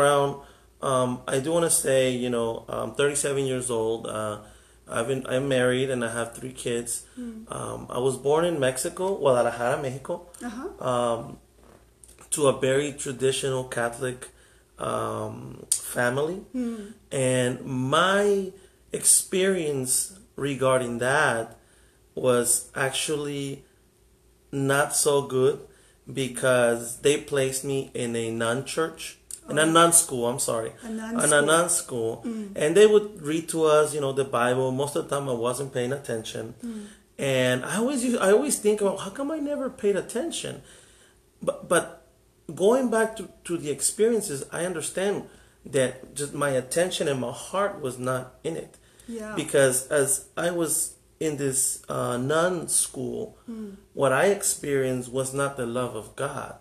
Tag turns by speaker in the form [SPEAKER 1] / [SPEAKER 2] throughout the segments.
[SPEAKER 1] background, um, I do want to say, you know, I'm 37 years old. Uh, I've been, I'm married and I have three kids. Um, I was born in Mexico, Guadalajara, Mexico,
[SPEAKER 2] Uh-huh.
[SPEAKER 1] um, to a very traditional Catholic um, family. And my experience regarding that was actually not so good because they placed me in a nun in a nun school. I'm sorry, in a
[SPEAKER 2] school.
[SPEAKER 1] nun school, mm. and they would read to us, you know, the Bible. Most of the time, I wasn't paying attention, mm. and I always, use, I always think about how come I never paid attention, but but going back to, to the experiences, I understand that just my attention and my heart was not in it
[SPEAKER 2] Yeah.
[SPEAKER 1] because as I was in this uh, nun school, mm. what I experienced was not the love of God.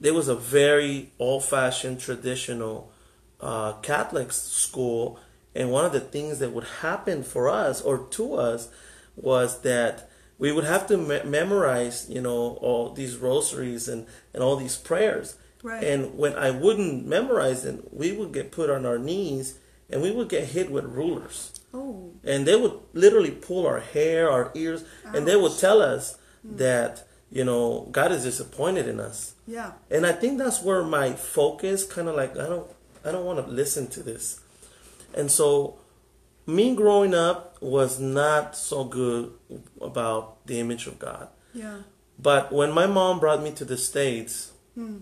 [SPEAKER 1] There was a very old-fashioned, traditional uh, Catholic school, and one of the things that would happen for us or to us was that we would have to me- memorize, you know, all these rosaries and, and all these prayers.
[SPEAKER 2] Right.
[SPEAKER 1] And when I wouldn't memorize them, we would get put on our knees and we would get hit with rulers
[SPEAKER 2] oh.
[SPEAKER 1] and they would literally pull our hair, our ears, and they would tell us that you know God is disappointed in us.
[SPEAKER 2] Yeah.
[SPEAKER 1] And I think that's where my focus kind of like I don't I don't want to listen to this. And so me growing up was not so good about the image of God.
[SPEAKER 2] Yeah.
[SPEAKER 1] But when my mom brought me to the States, hmm.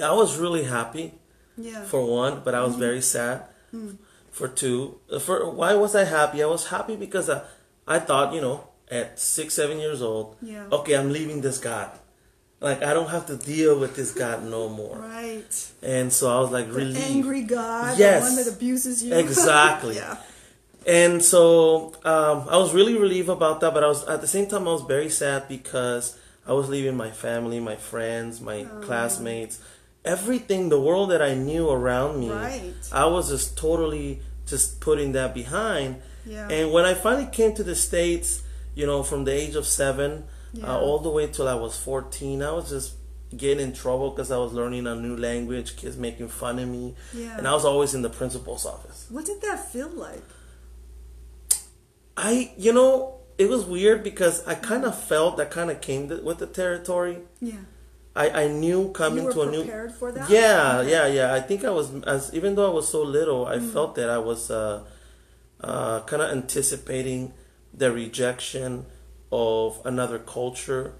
[SPEAKER 1] I was really happy
[SPEAKER 2] Yeah.
[SPEAKER 1] for one, but I was mm-hmm. very sad. Hmm. For two, for why was I happy? I was happy because I, I thought, you know, at six, seven years old,
[SPEAKER 2] Yeah.
[SPEAKER 1] okay, I'm leaving this God. Like I don't have to deal with this God no more.
[SPEAKER 2] right.
[SPEAKER 1] And so I was like relieved.
[SPEAKER 2] angry God,
[SPEAKER 1] Yes.
[SPEAKER 2] the one that abuses you.
[SPEAKER 1] Exactly.
[SPEAKER 2] yeah.
[SPEAKER 1] And so um, I was really relieved about that, but I was at the same time I was very sad because I was leaving my family, my friends, my
[SPEAKER 2] Oh.
[SPEAKER 1] classmates, everything, the world that I knew around me.
[SPEAKER 2] Right.
[SPEAKER 1] I was just totally just putting that behind.
[SPEAKER 2] Yeah.
[SPEAKER 1] And when I finally came to the states, you know, from the age of seven
[SPEAKER 2] Yeah.
[SPEAKER 1] uh, all the way till I was fourteen, I was just getting in trouble because I was learning a new language, kids making fun of me,
[SPEAKER 2] Yeah.
[SPEAKER 1] and I was always in the principal's office.
[SPEAKER 2] What did that feel like?
[SPEAKER 1] I, you know, it was weird because I kind of felt that kind of came th- with the territory.
[SPEAKER 2] Yeah.
[SPEAKER 1] I, I knew coming to a new.
[SPEAKER 2] prepared for that?
[SPEAKER 1] Yeah, yeah, yeah. I think I was as even though I was so little, I
[SPEAKER 2] Mm.
[SPEAKER 1] felt that I was uh, uh, kind of anticipating the rejection of another culture,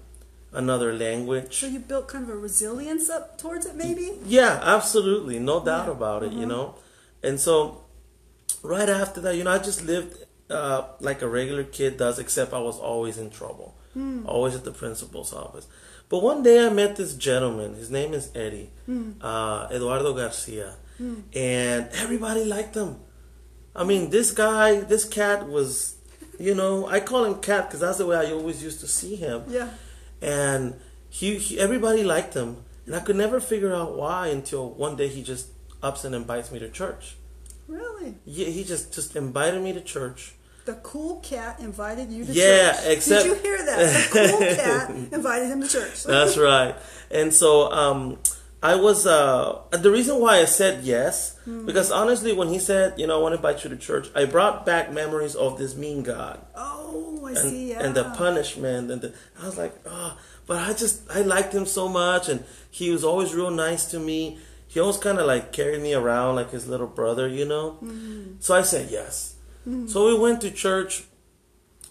[SPEAKER 1] another language.
[SPEAKER 2] So you built kind of a resilience up towards it, maybe?
[SPEAKER 1] Yeah, absolutely, no doubt
[SPEAKER 2] Yeah.
[SPEAKER 1] about it. You
[SPEAKER 2] Mhm.
[SPEAKER 1] know, and so right after that, you know, I just lived uh, like a regular kid does, except I was always in trouble, always at the principal's office. But one day I met this gentleman. His name is Eddie, uh, Eduardo Garcia, and everybody liked him. I mean, this guy, this cat was, you know, I call him cat because that's the way I always used to see him
[SPEAKER 2] Yeah.
[SPEAKER 1] and he, he everybody liked him and i could never figure out why until one day he just ups and invites me to church
[SPEAKER 2] Really?
[SPEAKER 1] yeah he just just invited me to church
[SPEAKER 2] The cool cat invited you to
[SPEAKER 1] Yeah,
[SPEAKER 2] church.
[SPEAKER 1] except-
[SPEAKER 2] Did you hear that? The cool cat invited him to church.
[SPEAKER 1] that's right and so um i was uh the reason why i said yes hmm. because honestly when he said you know i want to invite you to church i brought back memories of this mean god
[SPEAKER 2] Oh, I
[SPEAKER 1] and,
[SPEAKER 2] see. Yeah.
[SPEAKER 1] and the punishment and the, I was like, oh, but I just I liked him so much and he was always real nice to me. He always kind of like carried me around like his little brother, you know. Mm-hmm. So I said yes. Mm-hmm. So we went to church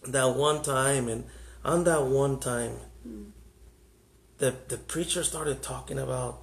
[SPEAKER 1] that one time, and on that one time, mm. the the preacher started talking about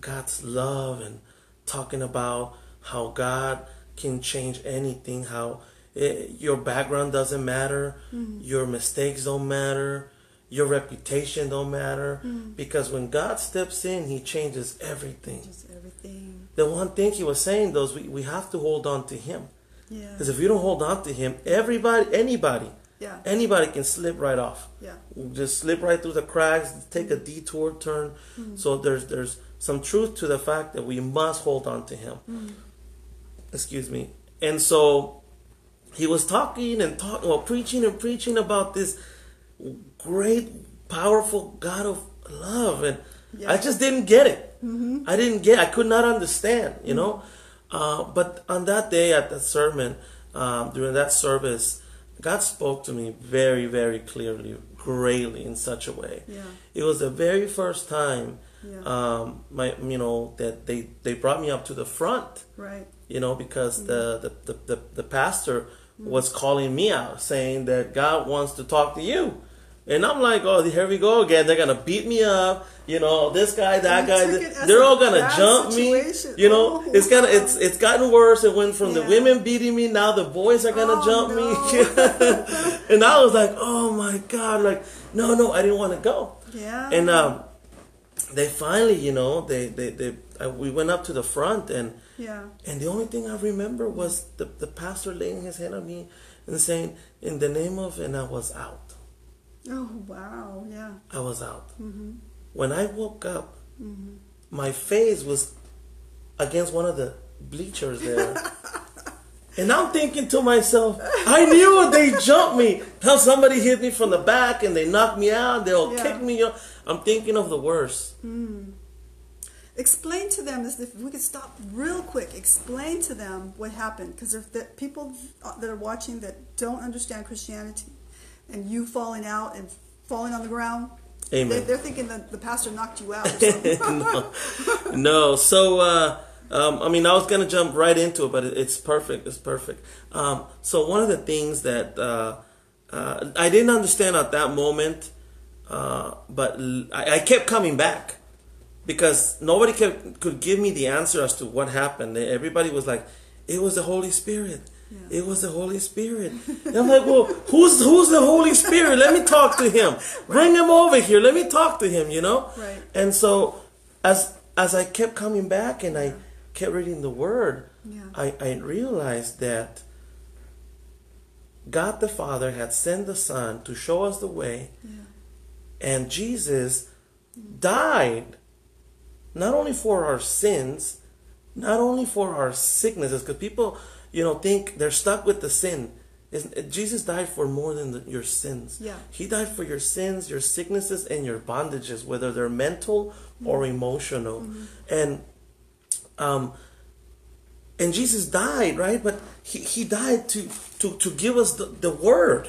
[SPEAKER 1] God's love and talking about how God can change anything, how it, your background doesn't matter, mm-hmm. your mistakes don't matter, your reputation don't matter, mm-hmm. because when God steps in, He changes everything.
[SPEAKER 2] Just everything.
[SPEAKER 1] The one thing He was saying though is we, we have to hold on to Him,
[SPEAKER 2] Yeah.
[SPEAKER 1] because if you don't hold on to Him, everybody, anybody,
[SPEAKER 2] Yeah.
[SPEAKER 1] anybody can slip right off
[SPEAKER 2] Yeah.
[SPEAKER 1] just slip right through the cracks, take a mm-hmm. detour turn. So there's there's some truth to the fact that we must hold on to him. Excuse me. And so he was talking and talking, well, preaching and preaching about this great, powerful God of love, and
[SPEAKER 2] Yeah.
[SPEAKER 1] I just didn't get it. I didn't get. I could not understand. You know, uh, but on that day at that sermon, um, during that service, God spoke to me very, very clearly, greatly in such a way.
[SPEAKER 2] Yeah.
[SPEAKER 1] It was the very first time,
[SPEAKER 2] Yeah.
[SPEAKER 1] um, my you know that they they brought me up to the front
[SPEAKER 2] Right.
[SPEAKER 1] you know, because the, the, the, the, the pastor
[SPEAKER 2] Mm.
[SPEAKER 1] was calling me out, saying that God wants to talk to you. And I'm like, oh, here we go again. They're gonna beat me up, you know. This guy, that guy,
[SPEAKER 2] took
[SPEAKER 1] th-
[SPEAKER 2] it as
[SPEAKER 1] they're all gonna jump
[SPEAKER 2] situation.
[SPEAKER 1] me. You know,
[SPEAKER 2] Oh,
[SPEAKER 1] it's gonna,
[SPEAKER 2] wow.
[SPEAKER 1] it's it's gotten worse. It went from the women beating me, now the boys are gonna
[SPEAKER 2] Oh,
[SPEAKER 1] jump me. and I was like, oh my god, like no, no, I didn't want to go.
[SPEAKER 2] Yeah.
[SPEAKER 1] And um, they finally, you know, they they they uh, we went up to the front and.
[SPEAKER 2] yeah.
[SPEAKER 1] And the only thing I remember was the, the pastor laying his hand on me and saying, In the name of, and I was out.
[SPEAKER 2] Oh wow. Yeah.
[SPEAKER 1] I was out.
[SPEAKER 2] Mm-hmm.
[SPEAKER 1] When I woke up, my face was against one of the bleachers there. and I'm thinking to myself, I knew it, they jumped me. Now somebody hit me from the back and they knocked me out, they'll
[SPEAKER 2] Yeah.
[SPEAKER 1] kick me. I'm thinking of the worst.
[SPEAKER 2] Explain to them this. If we could stop real quick, explain to them what happened, because if the people that are watching that don't understand Christianity, and you falling out and falling on the ground,
[SPEAKER 1] Amen.
[SPEAKER 2] They, they're thinking that the pastor knocked you out.
[SPEAKER 1] No, no. So, uh, um, I mean, I was gonna jump right into it, but it, it's perfect. It's perfect. Um, so, one of the things that uh, uh, I didn't understand at that moment, uh, but I kept coming back because nobody kept, could give me the answer as to what happened. Everybody was like, "It was the Holy Spirit."
[SPEAKER 2] Yeah.
[SPEAKER 1] It was the Holy Spirit. And I'm like, well, who's who's the Holy Spirit? Let me talk to him. Bring him over here. Let me talk to him. You know.
[SPEAKER 2] Right.
[SPEAKER 1] And so, as as I kept coming back and I kept reading the Word,
[SPEAKER 2] Yeah.
[SPEAKER 1] I I realized that God the Father had sent the Son to show us the way,
[SPEAKER 2] yeah.
[SPEAKER 1] And Jesus died not only for our sins, not only for our sicknesses, because people, you know, think they're stuck with the sin. Jesus died for more than the, your sins.
[SPEAKER 2] Yeah.
[SPEAKER 1] He died for your sins, your sicknesses, and your bondages, whether they're mental mm-hmm. or emotional. Mm-hmm. And um, and Jesus died, right? But he, he died to, to, to give us the, the word.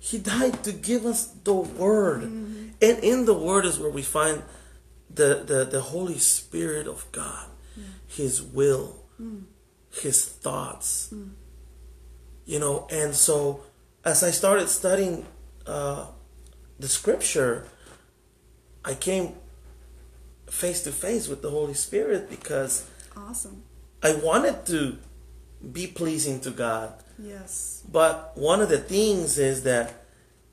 [SPEAKER 1] He died to give us the word. Mm-hmm. And in the word is where we find the, the, the Holy Spirit of God, mm. His will, mm. His thoughts. Mm. You know, and so as I started studying uh, the scripture, I came face to face with the Holy Spirit because
[SPEAKER 2] Awesome.
[SPEAKER 1] I wanted to be pleasing to God.
[SPEAKER 2] Yes.
[SPEAKER 1] But one of the things is that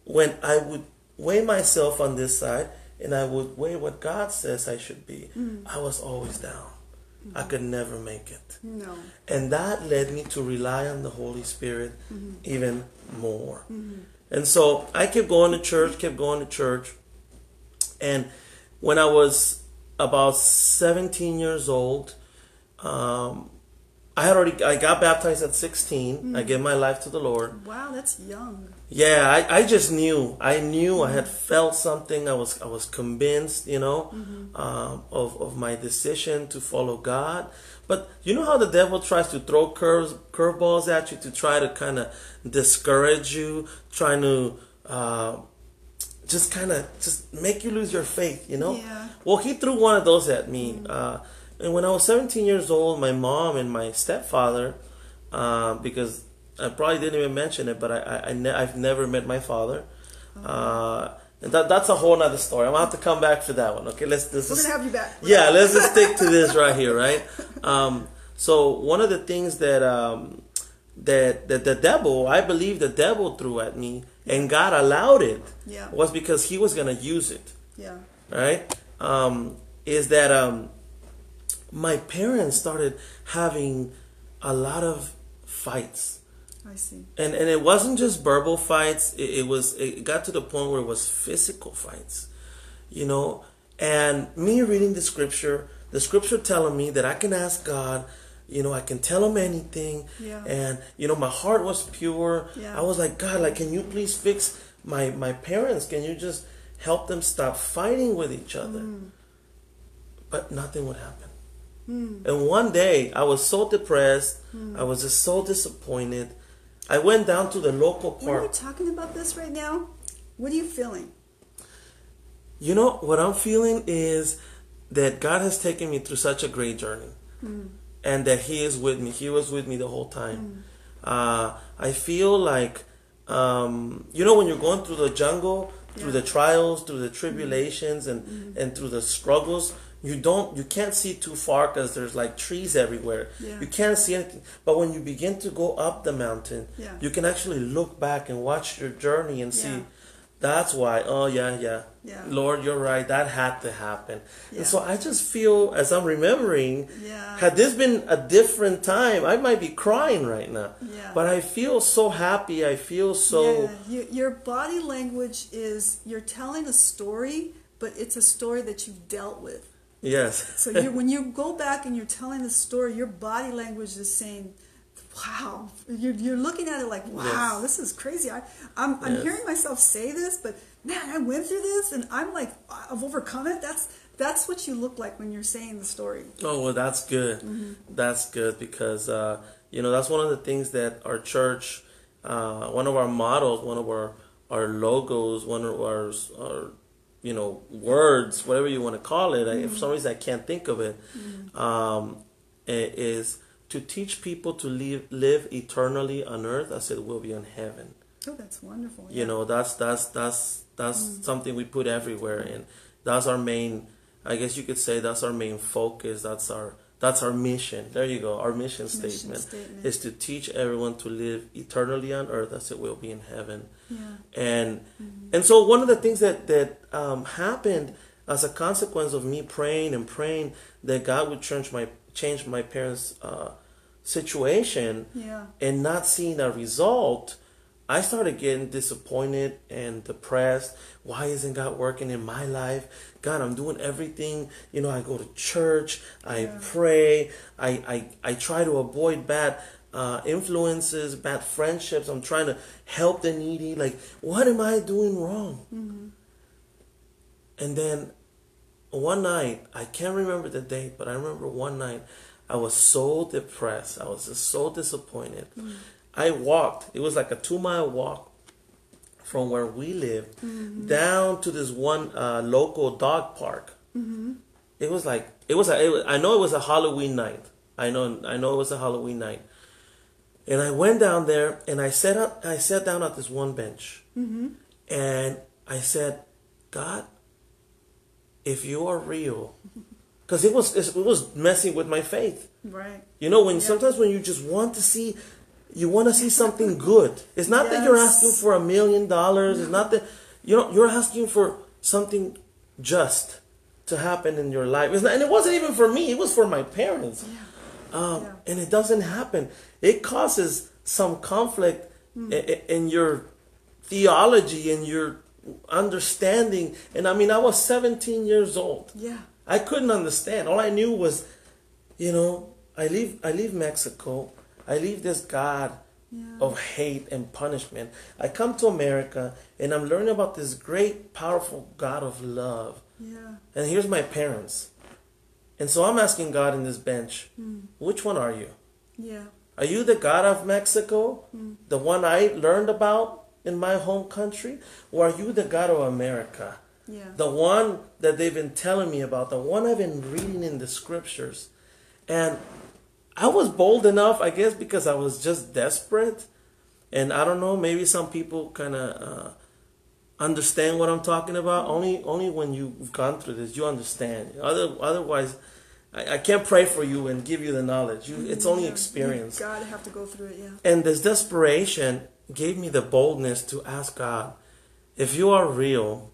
[SPEAKER 1] when I would weigh myself on this side and I would weigh what God says I should be, mm. I was always down. I could never make it.
[SPEAKER 2] No.
[SPEAKER 1] And that led me to rely on the Holy Spirit mm-hmm. even more. Mm-hmm. And so I kept going to church, kept going to church. And when I was about 17 years old, um, I had already I got baptized at 16. I mm. gave my life to the Lord.
[SPEAKER 2] Wow, that's young.
[SPEAKER 1] Yeah, I, I just knew. I knew I had felt something. I was I was convinced, you know, um, of of my decision to follow God. But you know how the devil tries to throw curves curveballs at you to try to kind of discourage you, trying to uh, just kind of just make you lose your faith, you know.
[SPEAKER 2] Yeah.
[SPEAKER 1] Well, he threw one of those at me. Uh, and when I was 17 years old, my mom and my stepfather, uh, because I probably didn't even mention it, but I, I, I ne- I've never met my father. Uh, and that, that's a whole nother story. I'm gonna have to come back for that one. Okay, let's. let's
[SPEAKER 2] We're
[SPEAKER 1] just-
[SPEAKER 2] gonna have you back.
[SPEAKER 1] yeah, let's just stick to this right here, right? Um, so one of the things that um, that that the devil, I believe the devil threw at me, and God allowed it,
[SPEAKER 2] Yeah.
[SPEAKER 1] was because He was gonna use it
[SPEAKER 2] Yeah.
[SPEAKER 1] right? Um, is that um, my parents started having a lot of fights.
[SPEAKER 2] I see.
[SPEAKER 1] And, and it wasn't just verbal fights. It, it was it got to the point where it was physical fights, you know. And me reading the scripture, the scripture telling me that I can ask God, you know, I can tell him anything.
[SPEAKER 2] Yeah.
[SPEAKER 1] And you know, my heart was pure.
[SPEAKER 2] Yeah.
[SPEAKER 1] I was like, God, like, can you please fix my my parents? Can you just help them stop fighting with each other? Mm. but nothing would happen. Mm. And one day I was so depressed, mm. I was just so disappointed. I went down to the local
[SPEAKER 2] When you're
[SPEAKER 1] park.
[SPEAKER 2] talking about this right now, what are you feeling?
[SPEAKER 1] You know what I'm feeling is that God has taken me through such a great journey, and that He is with me. He was with me the whole time. Uh, I feel like, um, you know, when you're going through the jungle, through
[SPEAKER 2] Yeah.
[SPEAKER 1] the trials, through the tribulations, and and through the struggles, you don't, you can't see too far because there's like trees everywhere.
[SPEAKER 2] Yeah.
[SPEAKER 1] You can't see anything. But when you begin to go up the mountain,
[SPEAKER 2] Yeah.
[SPEAKER 1] you can actually look back and watch your journey and see.
[SPEAKER 2] Yeah.
[SPEAKER 1] That's why. Oh yeah, yeah.
[SPEAKER 2] Yeah.
[SPEAKER 1] Lord, you're right. That had to happen. And so I just feel, as I'm remembering,
[SPEAKER 2] Yeah.
[SPEAKER 1] had this been a different time, I might be crying right now. But I feel so happy. I feel so.
[SPEAKER 2] yeah, you, your body language is you're telling a story, but it's a story that you've dealt with.
[SPEAKER 1] Yes.
[SPEAKER 2] So you, when you go back and you're telling the story, your body language is saying, "Wow!" You're, you're looking at it like, "Wow,
[SPEAKER 1] Yes.
[SPEAKER 2] this is crazy." I, I'm, I'm
[SPEAKER 1] Yes.
[SPEAKER 2] hearing myself say this, but man, I went through this, and I'm like, I've overcome it. That's that's what you look like when you're saying the story.
[SPEAKER 1] Oh well, that's good. That's good because uh, you know that's one of the things that our church, uh, one of our models, one of our our logos, one of our our you know words, whatever you want to call it. I, for mm-hmm. some reason, I can't think of it. Mm-hmm. Um, is to teach people to live live eternally on earth as it will be in heaven.
[SPEAKER 2] Oh, that's wonderful.
[SPEAKER 1] You know, that's that's that's that's mm. something we put everywhere, and that's our main. I guess you could say that's our main focus. That's our that's our mission. There you go. Our mission,
[SPEAKER 2] Mission
[SPEAKER 1] statement,
[SPEAKER 2] statement.
[SPEAKER 1] is to teach everyone to live eternally on earth as it will be in heaven.
[SPEAKER 2] Yeah.
[SPEAKER 1] And and so one of the things that that um, happened as a consequence of me praying and praying that God would change my change my parents' uh, situation
[SPEAKER 2] Yeah.
[SPEAKER 1] and not seeing a result, I started getting disappointed and depressed. Why isn't God working in my life? God, I'm doing everything. You know, I go to church, I
[SPEAKER 2] Yeah.
[SPEAKER 1] pray, I, I, I try to avoid bad uh, influences, bad friendships. I'm trying to help the needy. Like, what am I doing wrong? And then one night, I can't remember the date, but I remember one night I was so depressed. I was just so disappointed. I walked, it was like a two mile walk from where we lived mm-hmm. down to this one uh, local dog park. Mm-hmm. It was like, it was, a, it was, I know it was a Halloween night. I know, I know it was a Halloween night. And I went down there and I sat up, I sat down at this one bench. Mm-hmm. And I said, God, if you are real, because it was it was messing with my faith.
[SPEAKER 2] Right.
[SPEAKER 1] You know, when
[SPEAKER 2] Yeah.
[SPEAKER 1] sometimes when you just want to see, you want to see something good. It's not that you're asking for a million dollars. It's not that you know you're asking for something just to happen in your life. It's not, and it wasn't even for me. It was for my parents. Um,
[SPEAKER 2] Yeah.
[SPEAKER 1] And it doesn't happen. It causes some conflict
[SPEAKER 2] Hmm.
[SPEAKER 1] i- i- in your theology and your understanding. And I mean, I was 17 years old.
[SPEAKER 2] Yeah.
[SPEAKER 1] I couldn't understand. All I knew was, you know, I leave I leave Mexico. I leave this God
[SPEAKER 2] Yeah.
[SPEAKER 1] of hate and punishment. I come to America and I'm learning about this great, powerful God of love.
[SPEAKER 2] Yeah.
[SPEAKER 1] And here's my parents. And so I'm asking God in this bench, hmm. which one are you?
[SPEAKER 2] Yeah.
[SPEAKER 1] Are you the God of Mexico, hmm. the one I learned about in my home country? Or are you the God of America?
[SPEAKER 2] Yeah.
[SPEAKER 1] the one that they've been telling me about, the one I've been reading in the scriptures. And I was bold enough, I guess, because I was just desperate. And I don't know, maybe some people kind of uh, understand what I'm talking about. Only, only when you've gone through this, you understand. Other, otherwise, I, I can't pray for you and give you the knowledge. You, it's only
[SPEAKER 2] Yeah.
[SPEAKER 1] experience.
[SPEAKER 2] You gotta have to go through it. Yeah.
[SPEAKER 1] And this desperation gave me the boldness to ask God, if you are real,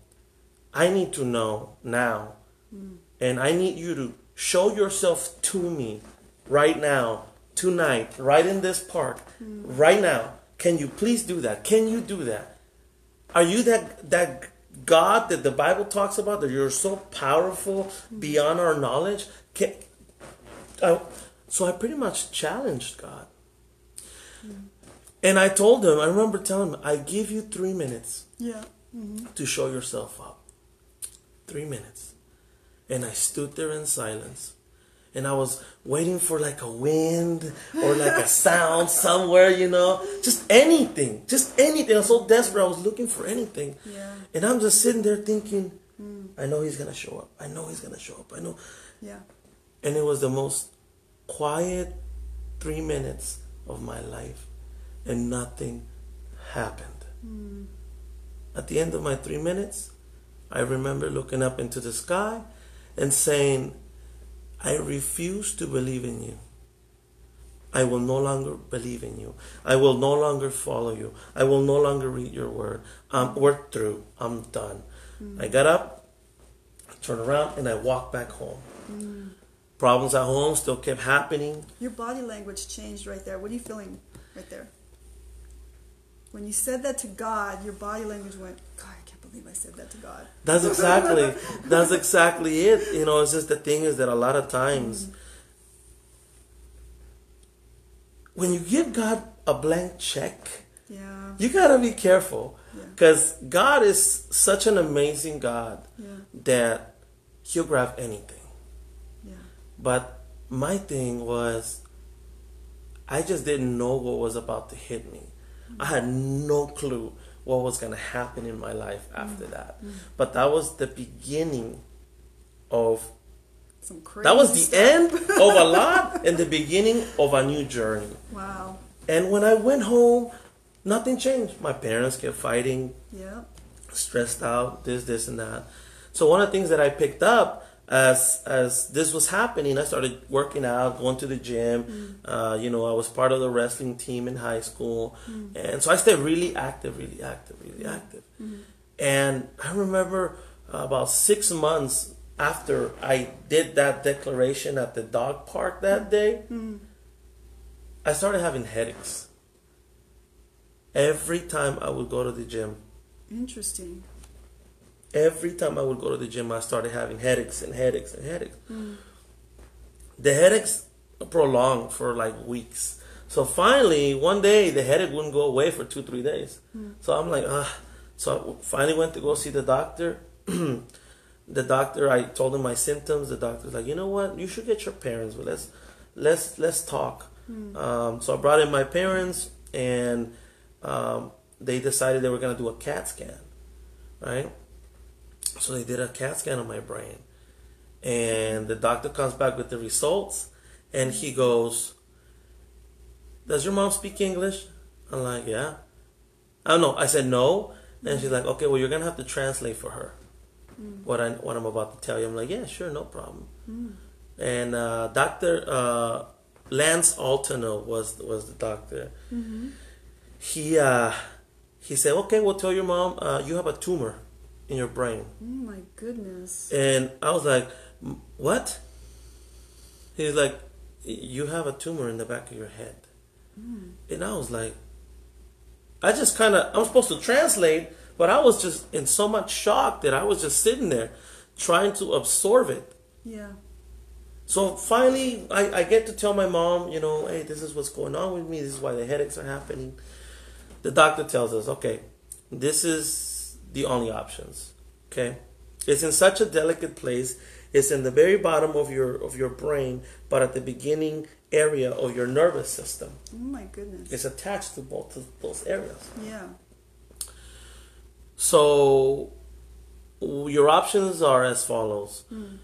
[SPEAKER 1] I need to know now. And I need you to show yourself to me right now, tonight, right in this park, right now. Can you please do that? Can you do that? Are you that that God that the Bible talks about that you're so powerful beyond our knowledge? Can, I, so I pretty much challenged God. And I told him, I remember telling him, I give you three minutes
[SPEAKER 2] Yeah. Mm-hmm.
[SPEAKER 1] to show yourself up. Three minutes. And I stood there in silence. And I was waiting for like a wind or like a sound somewhere, you know, just anything, just anything. I was so desperate. I was looking for anything.
[SPEAKER 2] Yeah.
[SPEAKER 1] And I'm just sitting there thinking, mm. I know he's going to show up. I know he's going to show up. I know.
[SPEAKER 2] Yeah.
[SPEAKER 1] And it was the most quiet three minutes of my life. And nothing happened. Mm. At the end of my three minutes, I remember looking up into the sky and saying, I refuse to believe in you. I will no longer believe in you. I will no longer follow you. I will no longer read your word. Um, we're through. I'm done. I got up, turned around, and I walked back home. Problems at home still kept happening.
[SPEAKER 2] Your body language changed right there. What are you feeling right there? When you said that to God, your body language went, God, I believe I said that to God.
[SPEAKER 1] That's exactly that's exactly it. You know, it's just the thing is that a lot of times when you give God a blank check,
[SPEAKER 2] Yeah.
[SPEAKER 1] you gotta be careful
[SPEAKER 2] Yeah.
[SPEAKER 1] because God is such an amazing God
[SPEAKER 2] Yeah.
[SPEAKER 1] that He'll grab anything.
[SPEAKER 2] Yeah.
[SPEAKER 1] But my thing was, I just didn't know what was about to hit me. I had no clue what was going to happen in my life mm. after that. Mm. But that was the beginning of,
[SPEAKER 2] Some crazy
[SPEAKER 1] that was the
[SPEAKER 2] stuff.
[SPEAKER 1] end of a lot and the beginning of a new journey.
[SPEAKER 2] Wow.
[SPEAKER 1] And when I went home, nothing changed. My parents kept fighting,
[SPEAKER 2] Yeah.
[SPEAKER 1] stressed out, this, this, and that. So one of the things that I picked up as as this was happening, I started working out, going to the gym. Mm. Uh, you know, I was part of the wrestling team in high school, mm. and so I stayed really active, really active, really mm. active. Mm-hmm. And I remember about six months after I did that declaration at the dog park that day, I started having headaches. Every time I would go to the gym,
[SPEAKER 2] Interesting.
[SPEAKER 1] Every time I would go to the gym, I started having headaches and headaches and headaches. The headaches prolonged for like weeks. So finally, one day, the headache wouldn't go away for two, three days. So I'm like, ah. So I finally went to go see the doctor. the doctor, I told him my symptoms. The doctor's like, you know what? You should get your parents. But let's let's let's talk. Um, so I brought in my parents, and um, they decided they were gonna do a CAT scan, right? So they did a CAT scan on my brain. And the doctor comes back with the results and he goes, Does your mom speak English? I'm like, Yeah. Oh know. I said no. And she's like, Okay, well you're gonna have to translate for her. What I what I'm about to tell you. I'm like, Yeah, sure, no problem. And uh, Dr. Uh, Lance Altano was was the doctor. He uh, he said, Okay, well tell your mom uh, you have a tumor in your brain.
[SPEAKER 2] Oh my goodness.
[SPEAKER 1] And I was like, what? He's like, you have a tumor in the back of your head. Mm. And I was like, I just kind of, I'm supposed to translate, but I was just in so much shock that I was just sitting there trying to absorb it.
[SPEAKER 2] Yeah.
[SPEAKER 1] So finally, I, I get to tell my mom, you know, hey, this is what's going on with me. This is why the headaches are happening. The doctor tells us, okay, this is the only options. Okay, it's in such a delicate place. It's in the very bottom of your of your brain, but at the beginning area of your nervous system.
[SPEAKER 2] Oh my goodness.
[SPEAKER 1] It's attached to both of those areas.
[SPEAKER 2] Yeah.
[SPEAKER 1] So your options are as follows. Hmm.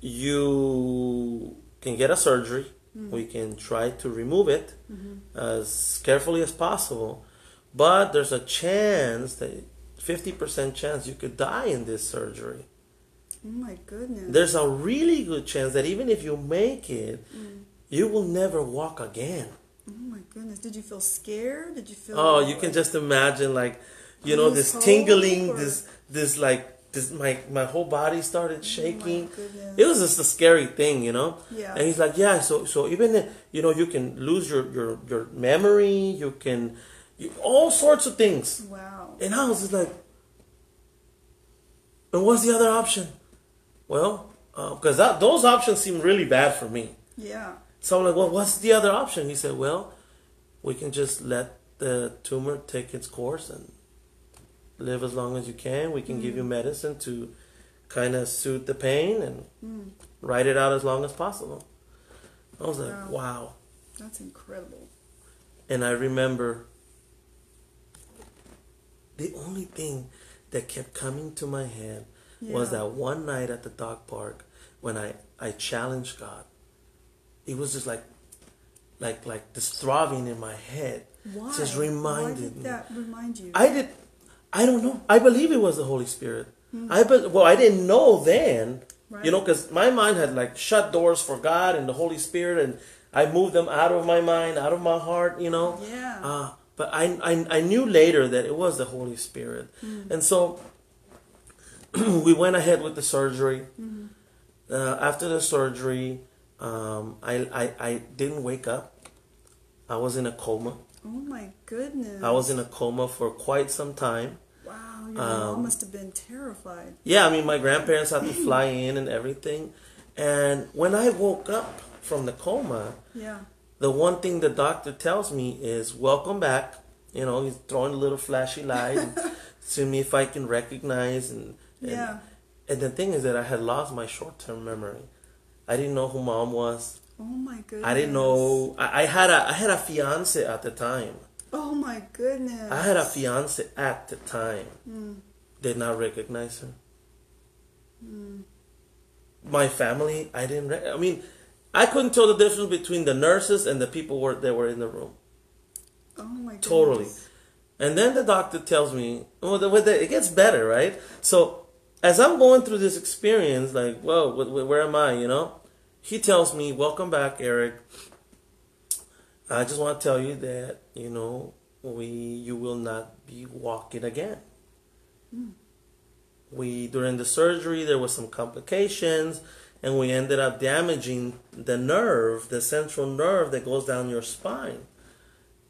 [SPEAKER 1] You can get a surgery. Hmm. We can try to remove it mm-hmm. as carefully as possible. But there's a chance that 50% chance you could die in this surgery.
[SPEAKER 2] Oh my goodness.
[SPEAKER 1] There's a really good chance that even if you make it, mm. you will never walk again.
[SPEAKER 2] oh my goodness. Did you feel scared? Did you feel?
[SPEAKER 1] Oh, you can just imagine like, you know, this tingling,
[SPEAKER 2] or-
[SPEAKER 1] this this like this my my whole body started oh shaking.
[SPEAKER 2] goodness.
[SPEAKER 1] it was just a scary thing, you know.
[SPEAKER 2] Yeah.
[SPEAKER 1] And he's like, yeah. So so even if, you know you can lose your your your memory, you can, all sorts of things.
[SPEAKER 2] Wow.
[SPEAKER 1] And I was just like, and what's the other option? Well, because that those options seem really bad for me.
[SPEAKER 2] Yeah.
[SPEAKER 1] So I'm like, well, what's the other option? He said, well, we can just let the tumor take its course and live as long as you can. We can give you medicine to kind of soothe the pain and
[SPEAKER 2] Mm.
[SPEAKER 1] ride it out as long as possible. I was like,
[SPEAKER 2] Wow.
[SPEAKER 1] wow.
[SPEAKER 2] That's incredible.
[SPEAKER 1] And I remember the only thing that kept coming to my head was that one night at the dog park when I, I challenged God. It was just like like like this throbbing in my head.
[SPEAKER 2] Why?
[SPEAKER 1] Just
[SPEAKER 2] Why
[SPEAKER 1] reminded
[SPEAKER 2] did
[SPEAKER 1] me.
[SPEAKER 2] that remind you?
[SPEAKER 1] I did I don't know. I believe it was the Holy Spirit.
[SPEAKER 2] Hmm.
[SPEAKER 1] I be, well I didn't know then.
[SPEAKER 2] Right.
[SPEAKER 1] You know cuz my mind had like shut doors for God and the Holy Spirit and I moved them out of my mind, out of my heart, you know.
[SPEAKER 2] Yeah.
[SPEAKER 1] Uh, but I, I, I knew later that it was the Holy Spirit. And so we went ahead with the surgery. Uh, after the surgery, um, I, I, I didn't wake up. I was in a coma.
[SPEAKER 2] oh my goodness.
[SPEAKER 1] I was in a coma for quite some time.
[SPEAKER 2] Wow, your
[SPEAKER 1] Um,
[SPEAKER 2] mom must have been terrified.
[SPEAKER 1] Yeah, I mean, my grandparents had to fly in and everything. And when I woke up from the coma,
[SPEAKER 2] Yeah.
[SPEAKER 1] The one thing the doctor tells me is welcome back you know he's throwing a little flashy light and see me if i can recognize and, and
[SPEAKER 2] Yeah.
[SPEAKER 1] and the thing is that i had lost my short-term memory i didn't know who mom was
[SPEAKER 2] Oh my goodness.
[SPEAKER 1] i didn't know I, I had a i had a fiance at the time
[SPEAKER 2] Oh my goodness.
[SPEAKER 1] i had a fiance at the time
[SPEAKER 2] Hmm.
[SPEAKER 1] did not recognize her my family i didn't rec- i mean i couldn't tell the difference between the nurses and the people were, that were in the room
[SPEAKER 2] Oh my goodness.
[SPEAKER 1] Totally. And then the doctor tells me, well, the, the, it gets better, right? So as I'm going through this experience, like, whoa, wh- wh- where am I, you know? He tells me, welcome back, Eric. I just want to tell you that, you know, we, you will not be walking again. Hmm. We, during the surgery, there was some complications and we ended up damaging the nerve, the central nerve that goes down your spine.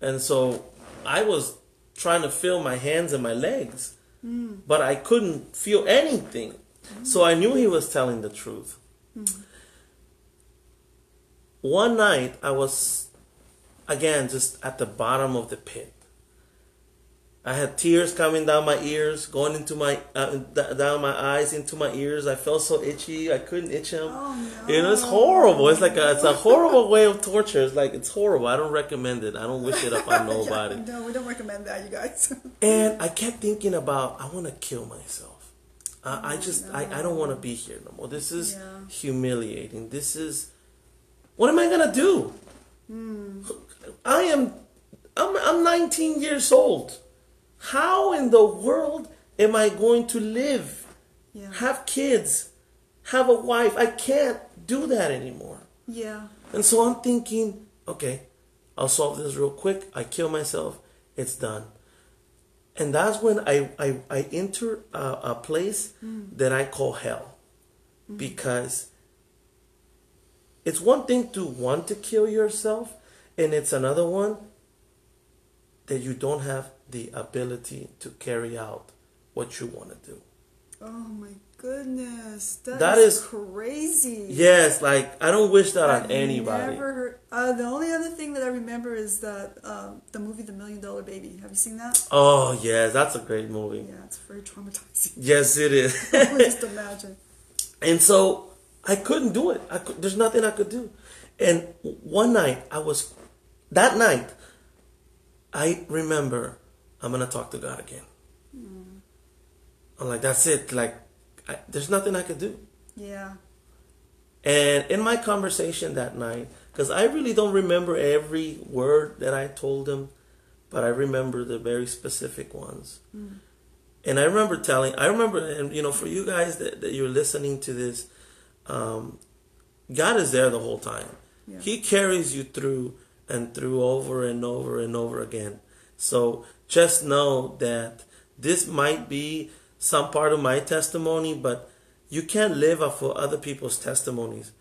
[SPEAKER 1] And so I was trying to feel my hands and my legs, mm. but I couldn't feel anything. So I knew he was telling the truth. Mm. One night I was, again, just at the bottom of the pit. I had tears coming down my ears, going into my uh, d- down my eyes into my ears. I felt so itchy. I couldn't itch them.
[SPEAKER 2] Oh,
[SPEAKER 1] You know, it's horrible. It's like a, it's a horrible way of torture. It's like it's horrible. I don't recommend it. I don't wish it upon nobody.
[SPEAKER 2] Yeah, no, we don't recommend that, you guys.
[SPEAKER 1] And I kept thinking about I want to kill myself. I, I just I, I don't want to be here no more. This is
[SPEAKER 2] Yeah.
[SPEAKER 1] humiliating. This is what am I gonna do? I am I'm I'm 19 years old. How in the world am I going to live?
[SPEAKER 2] yeah.
[SPEAKER 1] Have kids, have a wife. I can't do that anymore.
[SPEAKER 2] Yeah.
[SPEAKER 1] And so I'm thinking, okay, I'll solve this real quick. I kill myself. It's done. And that's when I, I, I enter a, a place mm. that I call hell. Mm. Because it's one thing to want to kill yourself, and it's another one that you don't have the ability to carry out what you want to do.
[SPEAKER 2] Oh my goodness.
[SPEAKER 1] That
[SPEAKER 2] is,
[SPEAKER 1] is-
[SPEAKER 2] crazy.
[SPEAKER 1] Yes, like I don't wish that
[SPEAKER 2] I've
[SPEAKER 1] on anybody.
[SPEAKER 2] Never heard. Uh, the only other thing that I remember is that um, the movie The Million Dollar Baby. Have you seen that?
[SPEAKER 1] Oh yes, that's a great movie.
[SPEAKER 2] Yeah, it's very traumatizing.
[SPEAKER 1] Yes, it is.
[SPEAKER 2] Just imagine.
[SPEAKER 1] and so I couldn't do it. I could, there's nothing I could do. And one night I was, that night, I remember I'm gonna talk to God again. I'm like, that's it. Like, I, there's nothing I could do.
[SPEAKER 2] Yeah.
[SPEAKER 1] And in my conversation that night, because I really don't remember every word that I told him, but I remember the very specific ones. And I remember telling, I remember, and you know, for you guys that, that you're listening to this, um, God is there the whole time.
[SPEAKER 2] Yeah.
[SPEAKER 1] He carries you through and through over and over and over again. So just know that this might be some part of my testimony, but you can't live off of other people's testimonies.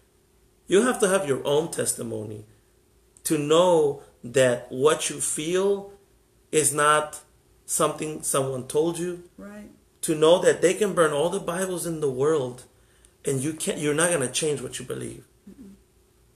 [SPEAKER 1] You have to have your own testimony to know that what you feel is not something someone told you.
[SPEAKER 2] Right.
[SPEAKER 1] To know that they can burn all the Bibles in the world and you can't you're not gonna change what you believe. Mm-hmm.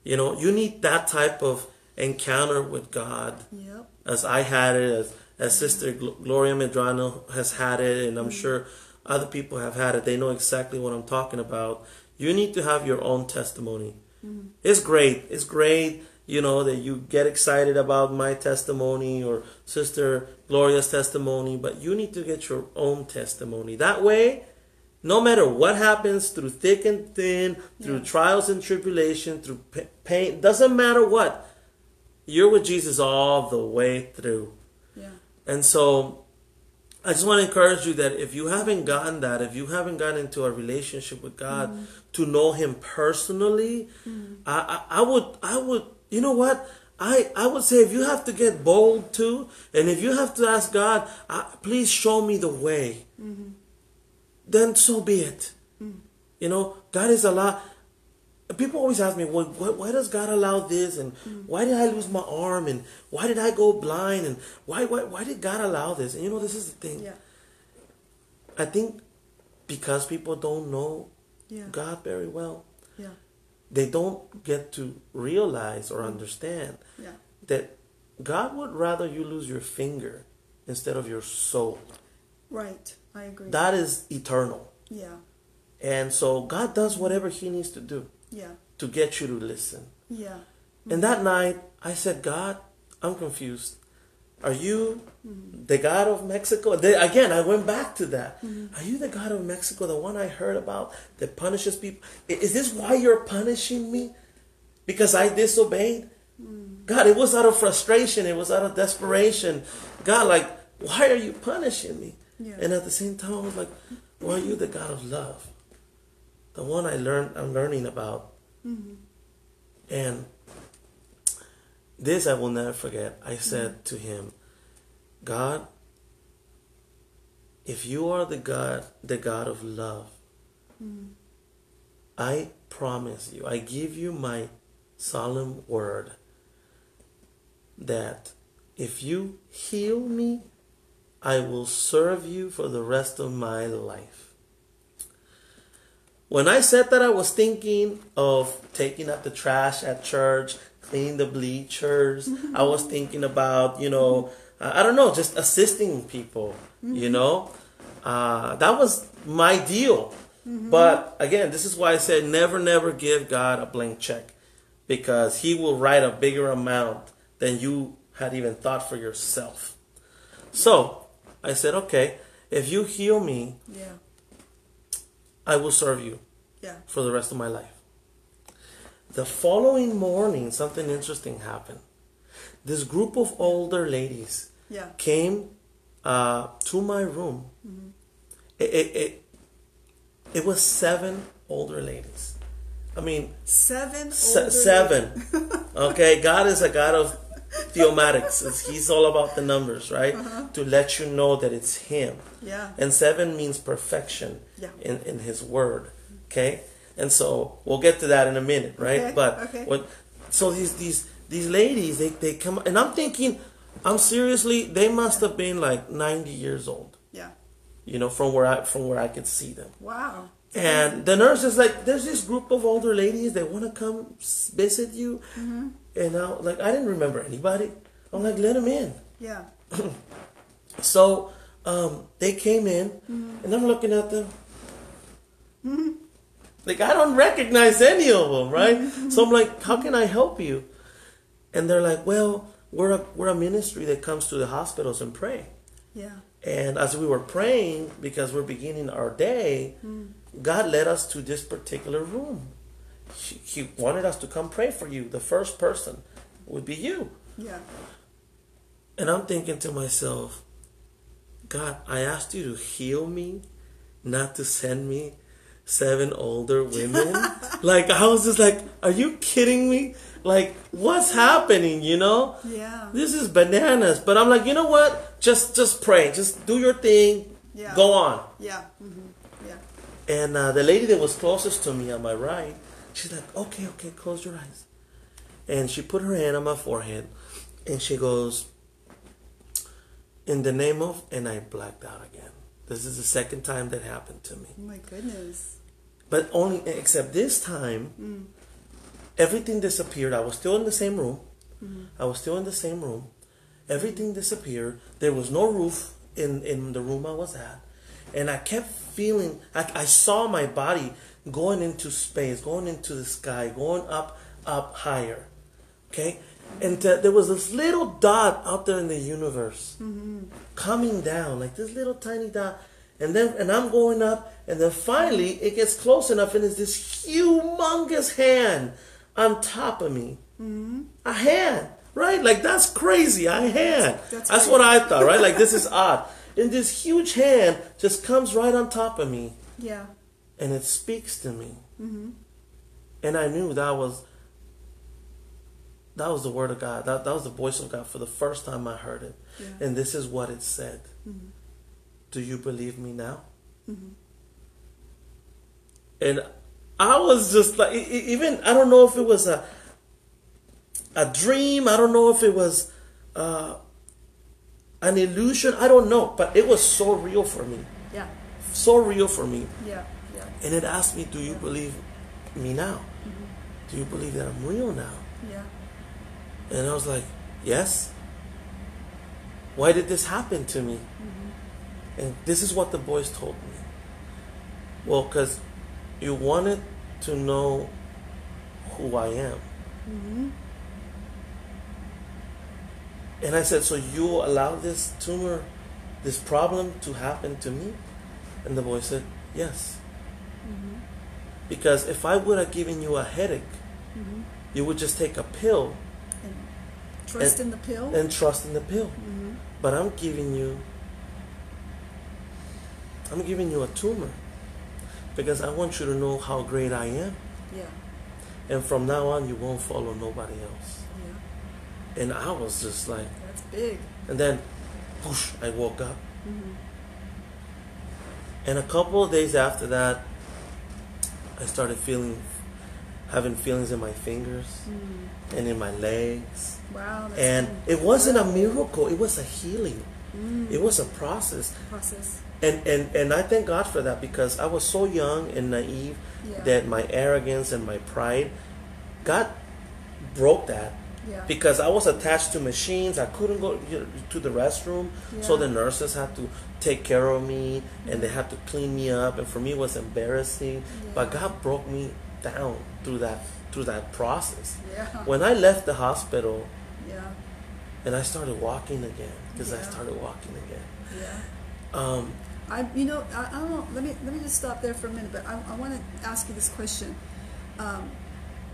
[SPEAKER 1] You know, you need that type of encounter with God
[SPEAKER 2] Yep.
[SPEAKER 1] as I had it, as, as Sister Gloria Medrano has had it, and I'm sure other people have had it. They know exactly what I'm talking about. You need to have your own testimony. Mm-hmm. It's great. It's great, you know, that you get excited about my testimony or Sister Gloria's testimony, but you need to get your own testimony. That way, no matter what happens through thick and thin, through yeah. trials and tribulation, through pain, doesn't matter what, you're with Jesus all the way through. And so I just want to encourage you that if you haven't gotten that, if you haven't gotten into a relationship with God mm to know Him personally, mm I, I, I would I would you know what I I would say if you have to get bold too, and if you have to ask God, please show me the way, mm-hmm. then so be it. Mm. You know, God is a lot people always ask me, well, why, why, does God allow this? And mm. why did I lose my arm? And why did I go blind? And why, why, why did God allow this? And you know, this is the thing.
[SPEAKER 2] Yeah.
[SPEAKER 1] I think because people don't know
[SPEAKER 2] yeah.
[SPEAKER 1] God very well,
[SPEAKER 2] yeah.
[SPEAKER 1] they don't get to realize or understand
[SPEAKER 2] yeah.
[SPEAKER 1] that God would rather you lose your finger instead of your soul.
[SPEAKER 2] Right, I agree.
[SPEAKER 1] That is eternal.
[SPEAKER 2] Yeah.
[SPEAKER 1] And so God does whatever He needs to do.
[SPEAKER 2] Yeah.
[SPEAKER 1] To get you to listen.
[SPEAKER 2] Yeah.
[SPEAKER 1] Mm-hmm. And that night, I said, God, I'm confused. Are you mm-hmm. the God of Mexico? They, again, I went back to that. Mm-hmm. Are you the God of Mexico, the one I heard about that punishes people? Is this why you're punishing me? Because I disobeyed? Mm. God, it was out of frustration. It was out of desperation. God, like, why are you punishing me?
[SPEAKER 2] Yeah.
[SPEAKER 1] And at the same time, I was like, well, are you the God of love? The one I learned I'm learning about. Mm-hmm. And this I will never forget. I said mm-hmm. to him, God, if you are the God, the God of love, mm-hmm. I promise you, I give you my solemn word that if you heal me, I will serve you for the rest of my life. When I said that, I was thinking of taking out the trash at church, cleaning the bleachers. Mm-hmm. I was thinking about, you know, I don't know, just assisting people, mm-hmm. you know. Uh, that was my deal. Mm-hmm. But again, this is why I said never, never give God a blank check because He will write a bigger amount than you had even thought for yourself. So I said, okay, if you heal me,
[SPEAKER 2] yeah.
[SPEAKER 1] I will serve you
[SPEAKER 2] yeah.
[SPEAKER 1] for the rest of my life. The following morning, something interesting happened. This group of older ladies
[SPEAKER 2] yeah.
[SPEAKER 1] came uh, to my room. Mm-hmm. It, it, it, it, was seven older ladies. I mean,
[SPEAKER 2] seven.
[SPEAKER 1] Se- seven. okay, God is a God of theomatics. He's all about the numbers, right? Uh-huh. To let you know that it's Him.
[SPEAKER 2] Yeah.
[SPEAKER 1] And seven means perfection
[SPEAKER 2] yeah.
[SPEAKER 1] in, in His Word. Okay? And so we'll get to that in a minute, right?
[SPEAKER 2] Okay.
[SPEAKER 1] But
[SPEAKER 2] okay.
[SPEAKER 1] what so these these these ladies, they, they come and I'm thinking, I'm seriously, they must have been like ninety years old.
[SPEAKER 2] Yeah.
[SPEAKER 1] You know, from where I from where I could see them.
[SPEAKER 2] Wow.
[SPEAKER 1] And the nurse is like, there's this group of older ladies that want to come visit you. Mm-hmm. And I like, I didn't remember anybody. I'm like, let them in.
[SPEAKER 2] Yeah.
[SPEAKER 1] so um, they came in, mm-hmm. and I'm looking at them. Mm-hmm. Like, I don't recognize any of them, right? Mm-hmm. So I'm like, how can I help you? And they're like, well, we're a, we're a ministry that comes to the hospitals and pray.
[SPEAKER 2] Yeah.
[SPEAKER 1] And as we were praying, because we're beginning our day, mm. God led us to this particular room. He, he wanted us to come pray for you. The first person would be you.
[SPEAKER 2] Yeah.
[SPEAKER 1] And I'm thinking to myself, God, I asked you to heal me, not to send me seven older women. like I was just like, are you kidding me? Like what's happening, you know?
[SPEAKER 2] Yeah.
[SPEAKER 1] This is bananas. But I'm like, you know what? Just just pray. Just do your thing.
[SPEAKER 2] Yeah.
[SPEAKER 1] Go on.
[SPEAKER 2] Yeah. Mm-hmm.
[SPEAKER 1] And uh, the lady that was closest to me on my right, she's like, okay, okay, close your eyes. And she put her hand on my forehead, and she goes, in the name of, and I blacked out again. This is the second time that happened to me.
[SPEAKER 2] Oh my goodness.
[SPEAKER 1] But only, except this time, mm. everything disappeared. I was still in the same room. Mm. I was still in the same room. Everything disappeared. There was no roof in, in the room I was at. And I kept feeling. I, I saw my body going into space, going into the sky, going up, up higher. Okay, and th- there was this little dot out there in the universe mm-hmm. coming down, like this little tiny dot. And then, and I'm going up, and then finally it gets close enough, and it's this humongous hand on top of me. Mm-hmm. A hand, right? Like that's crazy. A hand.
[SPEAKER 2] That's
[SPEAKER 1] That's, what I thought, right? Like this is odd. And this huge hand just comes right on top of me,
[SPEAKER 2] Yeah.
[SPEAKER 1] and it speaks to me. Mm-hmm. And I knew that was that was the word of God. That that was the voice of God for the first time I heard it.
[SPEAKER 2] Yeah.
[SPEAKER 1] And this is what it said. Mm-hmm. Do you believe me now? Mm-hmm. And I was just like, even I don't know if it was a a dream. I don't know if it was uh, an illusion. I don't know, but it was so real for me,
[SPEAKER 2] Yeah.
[SPEAKER 1] so real for me.
[SPEAKER 2] Yeah. Yeah.
[SPEAKER 1] And it asked me, "Do you believe me now? Mm-hmm. Do you believe that I'm real now?"
[SPEAKER 2] Yeah.
[SPEAKER 1] And I was like, "Yes." Why did this happen to me? Mm-hmm. And this is what the boys told me. Well, because you wanted to know who I am. Mm-hmm. And I said, So you allow this tumor, this problem to happen to me? And the boy said, Yes. Because if I would have given you a headache, you would just take a pill
[SPEAKER 2] And trust
[SPEAKER 1] And-
[SPEAKER 2] in the pill.
[SPEAKER 1] and trust in the pill.
[SPEAKER 2] Mm-hmm.
[SPEAKER 1] But I'm giving you I'm giving you a tumor because I want you to know how great I am.
[SPEAKER 2] yeah.
[SPEAKER 1] And from now on you won't follow nobody else. And I was just like
[SPEAKER 2] That's big.
[SPEAKER 1] and then whoosh, I woke up.
[SPEAKER 2] Mm-hmm.
[SPEAKER 1] And a couple of days after that I started feeling having feelings in my fingers
[SPEAKER 2] Mm.
[SPEAKER 1] and in my legs.
[SPEAKER 2] Wow.
[SPEAKER 1] And
[SPEAKER 2] good.
[SPEAKER 1] it wasn't a miracle, it was a healing.
[SPEAKER 2] Mm.
[SPEAKER 1] It was a process.
[SPEAKER 2] process.
[SPEAKER 1] And, and and I thank God for that because I was so young and naive
[SPEAKER 2] Yeah.
[SPEAKER 1] that my arrogance and my pride, God broke that
[SPEAKER 2] Yeah.
[SPEAKER 1] because I was attached to machines. I couldn't go to the restroom, so the nurses had to take care of me and they had to clean me up. And for me, it was embarrassing. But God broke me down through that through that process.
[SPEAKER 2] Yeah.
[SPEAKER 1] When I left the hospital
[SPEAKER 2] yeah.
[SPEAKER 1] and I started walking again because I started walking again.
[SPEAKER 2] Yeah.
[SPEAKER 1] Um,
[SPEAKER 2] I, you know, I, I don't know. Let me let me just stop there for a minute. But I, I want to ask you this question, um,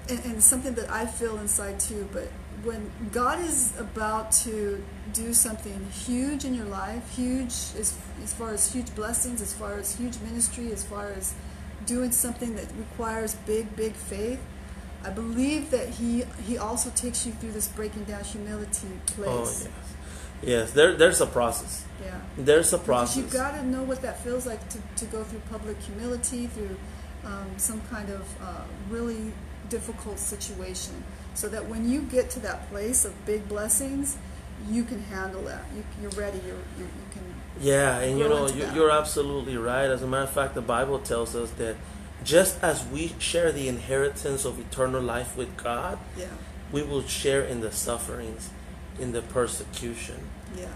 [SPEAKER 2] and, and something that I feel inside too. But when God is about to do something huge in your life, huge as as far as huge blessings, as far as huge ministry, as far as doing something that requires big, big faith. I believe that he he also takes you through this breaking down humility place.
[SPEAKER 1] oh yes, yes. There there's a process.
[SPEAKER 2] Yeah.
[SPEAKER 1] There's a
[SPEAKER 2] Because
[SPEAKER 1] process.
[SPEAKER 2] you've got to know what that feels like to, to go through public humility, through um, some kind of uh, really difficult situation, so that when you get to that place of big blessings, you can handle that. You, you're ready. You're, you you can.
[SPEAKER 1] Yeah, and you know, you, you're absolutely right. As a matter of fact, the Bible tells us that just as we share the inheritance of eternal life with God,
[SPEAKER 2] Yeah.
[SPEAKER 1] we will share in the sufferings, in the persecution,
[SPEAKER 2] Yeah.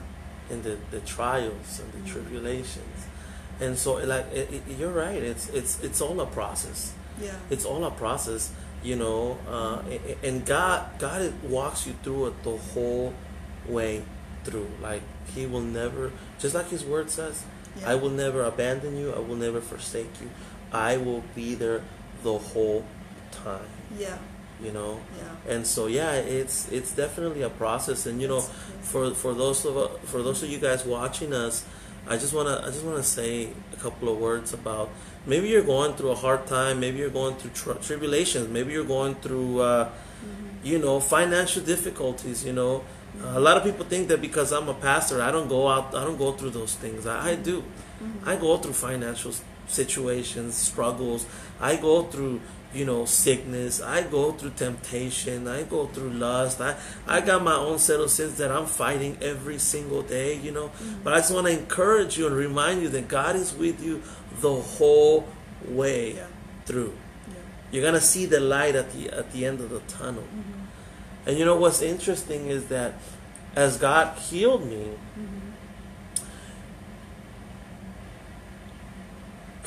[SPEAKER 1] in the, the trials and the
[SPEAKER 2] Mhm.
[SPEAKER 1] tribulations. And so, like, it, it, you're right. It's it's it's all a process.
[SPEAKER 2] Yeah.
[SPEAKER 1] It's all a process, you know. Uh, and God God walks you through it the whole way through. Like He will never, just like His Word says,
[SPEAKER 2] Yeah.
[SPEAKER 1] I will never abandon you. I will never forsake you. I will be there the whole time.
[SPEAKER 2] Yeah.
[SPEAKER 1] You know.
[SPEAKER 2] Yeah.
[SPEAKER 1] And so yeah, it's it's definitely a process. And you know,
[SPEAKER 2] That's crazy.
[SPEAKER 1] for for those of for those of you guys watching us, I just wanna I just wanna say a couple of words about maybe you're going through a hard time, maybe you're going through tri- tribulations, maybe you're going through uh, you know financial difficulties. You know, a lot of people think that because I'm a pastor, I don't go out, I don't go through those things. I, I do. I go through financial situations, struggles. I go through, you know, sickness. I go through temptation. I go through lust. I, I got my own set of sins that I'm fighting every single day, you know. But I just want to encourage you and remind you that God is with you the whole way
[SPEAKER 2] Yeah.
[SPEAKER 1] through.
[SPEAKER 2] Yeah.
[SPEAKER 1] You're gonna see the light at the at the end of the tunnel.
[SPEAKER 2] Mm-hmm.
[SPEAKER 1] And you know what's interesting is that as God healed me,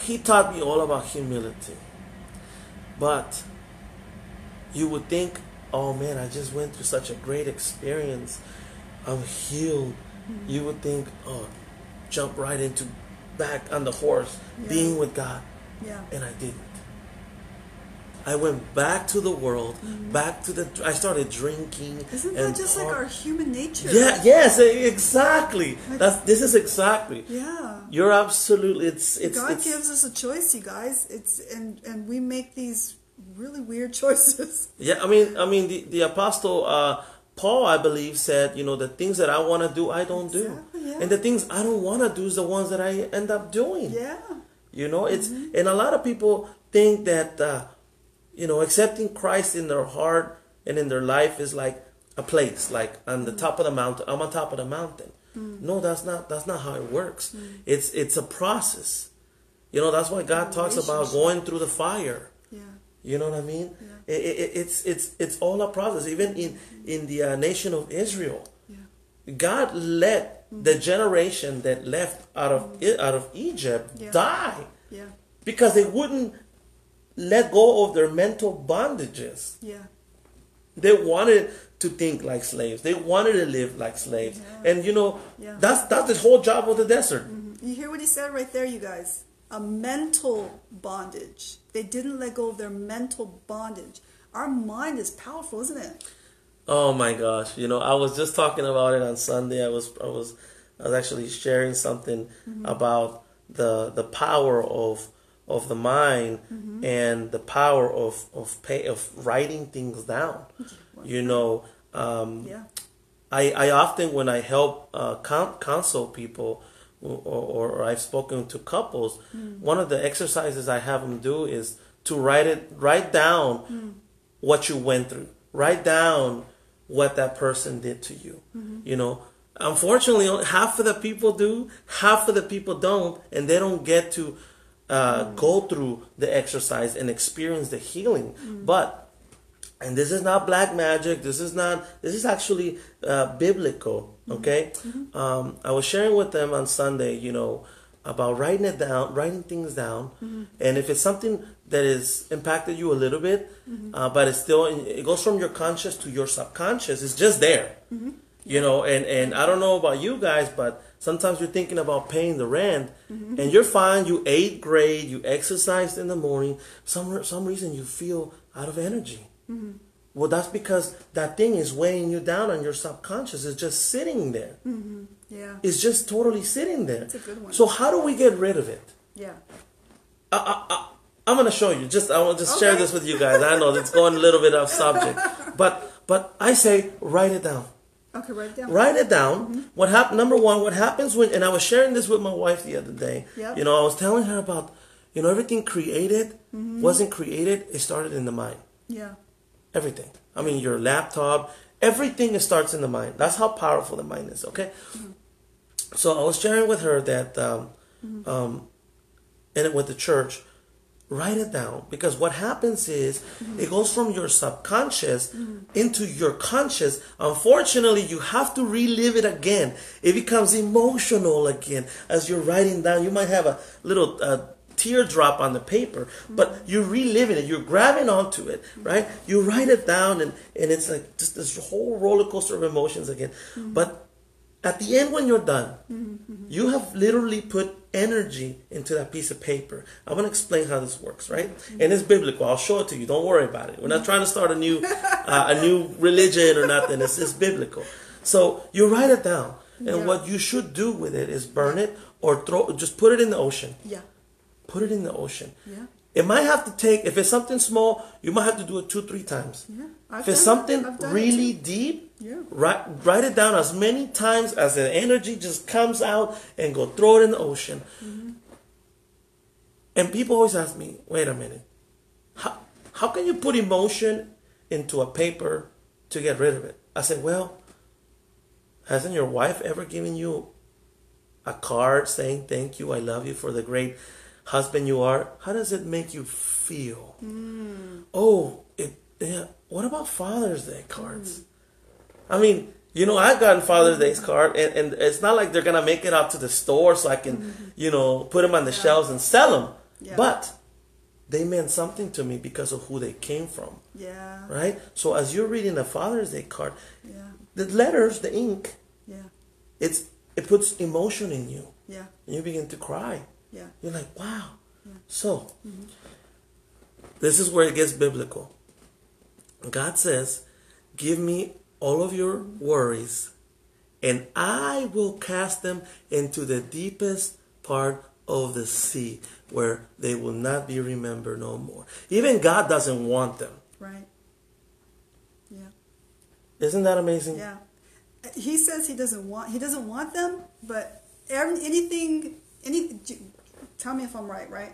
[SPEAKER 1] he taught me all about humility. But you would think, oh man, I just went through such a great experience. I'm healed. Mm-hmm. You would think, oh, jump right into back on the horse, yeah. being with God.
[SPEAKER 2] Yeah.
[SPEAKER 1] And I didn't. I went back to the world, mm-hmm. back to the. I started drinking.
[SPEAKER 2] Isn't that just like our human nature?
[SPEAKER 1] Yeah. Yes. Exactly. Like, That's. This is exactly.
[SPEAKER 2] Yeah.
[SPEAKER 1] You're absolutely. It's. It's.
[SPEAKER 2] God
[SPEAKER 1] it's,
[SPEAKER 2] gives us a choice, you guys. It's and and we make these really weird choices.
[SPEAKER 1] Yeah. I mean. I mean. The the apostle. Uh, Paul, I believe, said, you know, the things that I want to do, I don't exactly, do. Yeah. And the things I don't want to do is the ones that I end up doing.
[SPEAKER 2] Yeah.
[SPEAKER 1] You know, it's, mm-hmm. and a lot of people think that, uh, you know, accepting Christ in their heart and in their life is like a place, like on the top of the mountain. I'm on top of the mountain. Mm. No, that's not. That's not how it works. Mm. It's it's a process. You know, that's why God talks about going through the fire.
[SPEAKER 2] Yeah.
[SPEAKER 1] You know what I mean?
[SPEAKER 2] Yeah.
[SPEAKER 1] It, it, it's it's it's all a process. Even in in the uh, nation of Israel,
[SPEAKER 2] yeah.
[SPEAKER 1] God let mm. the generation that left out of mm. out of Egypt die.
[SPEAKER 2] Yeah.
[SPEAKER 1] Because they wouldn't let go of their mental bondages.
[SPEAKER 2] Yeah.
[SPEAKER 1] They wanted to think like slaves. They wanted to live like slaves. Yeah. And you know,
[SPEAKER 2] yeah.
[SPEAKER 1] that's that's the whole job of the desert.
[SPEAKER 2] Mm-hmm. You hear what he said right there, you guys. A mental bondage. They didn't let go of their mental bondage. Our mind is powerful, isn't it?
[SPEAKER 1] Oh my gosh! You know, I was just talking about it on Sunday. I was I was I was actually sharing something mm-hmm. about the the power of of the mind mm-hmm. and the power of of pay, of writing things down. You know, um,
[SPEAKER 2] yeah.
[SPEAKER 1] I I often when I help uh, counsel people. Or, or, or, I've spoken to couples. Mm. One of the exercises I have them do is to write it, write down mm. what you went through. Write down what that person did to you.
[SPEAKER 2] Mm-hmm.
[SPEAKER 1] You know, unfortunately, half of the people do, half of the people don't, and they don't get to uh, mm. go through the exercise and experience the healing. Mm. But, and this is not black magic. This is not. This is actually uh, biblical. Mm-hmm. Okay.
[SPEAKER 2] Mm-hmm.
[SPEAKER 1] Um, I was sharing with them on Sunday. You know about writing it down, writing things down,
[SPEAKER 2] mm-hmm.
[SPEAKER 1] and if it's something that has impacted you a little bit,
[SPEAKER 2] mm-hmm.
[SPEAKER 1] uh, but it's still it goes from your conscious to your subconscious. It's just there,
[SPEAKER 2] mm-hmm.
[SPEAKER 1] You know. And and I don't know about you guys, but Sometimes you're thinking about paying the rent,
[SPEAKER 2] mm-hmm.
[SPEAKER 1] and you're fine. You ate great. You exercised in the morning. Some some reason you feel out of energy.
[SPEAKER 2] Mm-hmm.
[SPEAKER 1] Well, that's because that thing is weighing you down, and your subconscious is just sitting there.
[SPEAKER 2] Mm-hmm. Yeah,
[SPEAKER 1] it's just totally sitting there.
[SPEAKER 2] That's a good one.
[SPEAKER 1] So how do we get rid of it?
[SPEAKER 2] Yeah.
[SPEAKER 1] I, I, I, am gonna show you. Just I want to just okay. share this with you guys. I know it's going a little bit off subject, but but I say write it down.
[SPEAKER 2] Okay, write it down.
[SPEAKER 1] Write it down.
[SPEAKER 2] Mm-hmm.
[SPEAKER 1] What happened? Number one, what happens when? And I was sharing this with my wife the other day.
[SPEAKER 2] Yep.
[SPEAKER 1] You know, I was telling her about, you know, everything created
[SPEAKER 2] mm-hmm.
[SPEAKER 1] wasn't created. It started in the mind.
[SPEAKER 2] Yeah.
[SPEAKER 1] Everything. I mean, your laptop. Everything starts in the mind. That's how powerful the mind is. Okay.
[SPEAKER 2] Mm-hmm.
[SPEAKER 1] So I was sharing with her that, um,
[SPEAKER 2] mm-hmm.
[SPEAKER 1] um, and with the church, write it down because what happens is
[SPEAKER 2] mm-hmm.
[SPEAKER 1] it goes from your subconscious
[SPEAKER 2] mm-hmm.
[SPEAKER 1] into your conscious unfortunately you have to relive it again it becomes emotional again as you're writing down you might have a little uh, teardrop on the paper but
[SPEAKER 2] mm-hmm.
[SPEAKER 1] you're reliving it you're grabbing onto it right you write it down and and it's like just this whole roller coaster of emotions again
[SPEAKER 2] mm-hmm.
[SPEAKER 1] but at the end, when you're done,
[SPEAKER 2] mm-hmm.
[SPEAKER 1] you have literally put energy into that piece of paper. I'm going to explain how this works, right?
[SPEAKER 2] Mm-hmm.
[SPEAKER 1] And it's biblical. I'll show it to you. Don't worry about it. We're not trying to start a new, uh, a new religion or nothing. It's just biblical. So you write it down, and
[SPEAKER 2] yeah.
[SPEAKER 1] what you should do with it is burn it or throw. Just put it in the ocean.
[SPEAKER 2] Yeah.
[SPEAKER 1] Put it in the ocean.
[SPEAKER 2] Yeah.
[SPEAKER 1] It might have to take, if it's something small, you might have to do it two, three times.
[SPEAKER 2] Yeah,
[SPEAKER 1] if it's something really deep,
[SPEAKER 2] yeah.
[SPEAKER 1] write, write it down as many times as the energy just comes out and go throw it in the ocean.
[SPEAKER 2] Mm-hmm.
[SPEAKER 1] And people always ask me, wait a minute, how, how can you put emotion into a paper to get rid of it? I said, well, hasn't your wife ever given you a card saying thank you, I love you for the great husband you are, how does it make you feel?
[SPEAKER 2] Mm.
[SPEAKER 1] Oh, it. Yeah. What about Father's Day cards? Mm. I mean, you know, I've gotten Father's Day's card, and, and it's not like they're gonna make it out to the store so I can,
[SPEAKER 2] mm-hmm.
[SPEAKER 1] you know, put them on the yeah. shelves and sell them.
[SPEAKER 2] Yeah.
[SPEAKER 1] But they meant something to me because of who they came from,
[SPEAKER 2] Yeah.
[SPEAKER 1] right? So as you're reading the Father's Day card,
[SPEAKER 2] Yeah.
[SPEAKER 1] the letters, the ink,
[SPEAKER 2] Yeah.
[SPEAKER 1] it's it puts emotion in you,
[SPEAKER 2] Yeah.
[SPEAKER 1] and you begin to cry.
[SPEAKER 2] Yeah.
[SPEAKER 1] You're like, wow. So, mm-hmm. this is where it gets biblical. God says, Give me all of your worries, and I will cast them into the deepest part of the sea where they will not be remembered no more. Even God doesn't want them.
[SPEAKER 2] Right. Yeah.
[SPEAKER 1] Isn't that amazing?
[SPEAKER 2] Yeah. He says he doesn't want he doesn't want them, but every, anything any tell me if I'm right, right?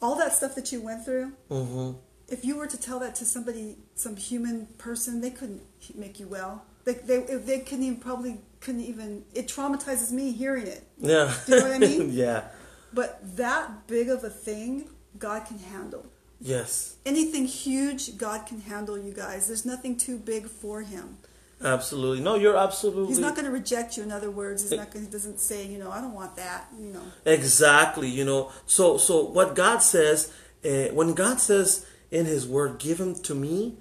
[SPEAKER 2] All that stuff that you went through,
[SPEAKER 1] hmm
[SPEAKER 2] if you were to tell that to somebody, some human person, they couldn't make you well. They they they couldn't even probably couldn't even. It traumatizes me hearing it.
[SPEAKER 1] Yeah.
[SPEAKER 2] Do you know what I mean?
[SPEAKER 1] yeah.
[SPEAKER 2] But that big of a thing, God can handle.
[SPEAKER 1] Yes.
[SPEAKER 2] Anything huge, God can handle. You guys, there's nothing too big for Him.
[SPEAKER 1] Absolutely. No, you're absolutely.
[SPEAKER 2] He's not going to reject you. In other words, he's not going. He doesn't say, you know, I don't want that. You know.
[SPEAKER 1] Exactly, you know. So so what God says, uh, when God says in His Word, "Give them to me,"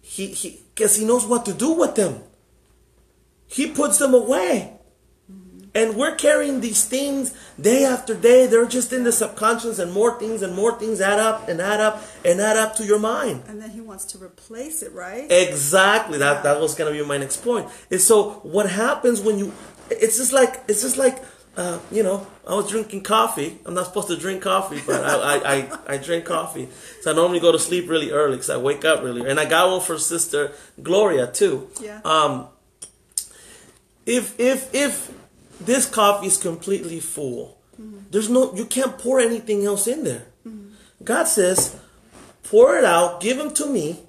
[SPEAKER 1] He He because He knows what to do with them. He puts them away, and we're carrying these things day after day. They're just in the subconscious, and more things and more things add up and add up and add up to your mind.
[SPEAKER 2] And then He wants to replace it, right?
[SPEAKER 1] Exactly. That that was gonna be my next point. And so what happens when you? It's just like it's just like uh, you know. I was drinking coffee. I'm not supposed to drink coffee, but I I, I, I drink coffee. So I normally go to sleep really early because I wake up really. early. And I got one for Sister Gloria too.
[SPEAKER 2] Yeah.
[SPEAKER 1] Um. If if if this coffee is completely full, there's no you can't pour anything else in there. God says, pour it out, give them to me,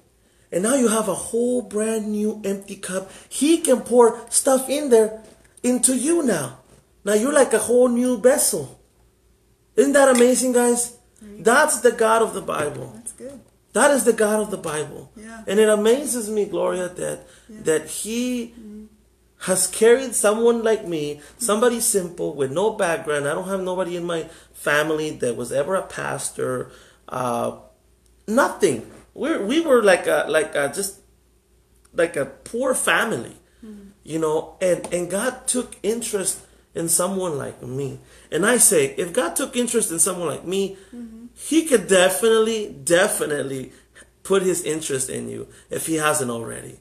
[SPEAKER 1] and now you have a whole brand new empty cup. He can pour stuff in there into you now. Now you're like a whole new vessel. Isn't that amazing, guys? That's the God of the Bible.
[SPEAKER 2] That's good.
[SPEAKER 1] That is the God of the Bible.
[SPEAKER 2] Yeah.
[SPEAKER 1] And it amazes me, Gloria, that that He mm. Has carried someone like me, somebody simple with no background. I don't have nobody in my family that was ever a pastor. Uh, nothing. We we were like a like a just like a poor family, you know. And and God took interest in someone like me. And I say, if God took interest in someone like me, He could definitely, definitely put His interest in you if He hasn't already.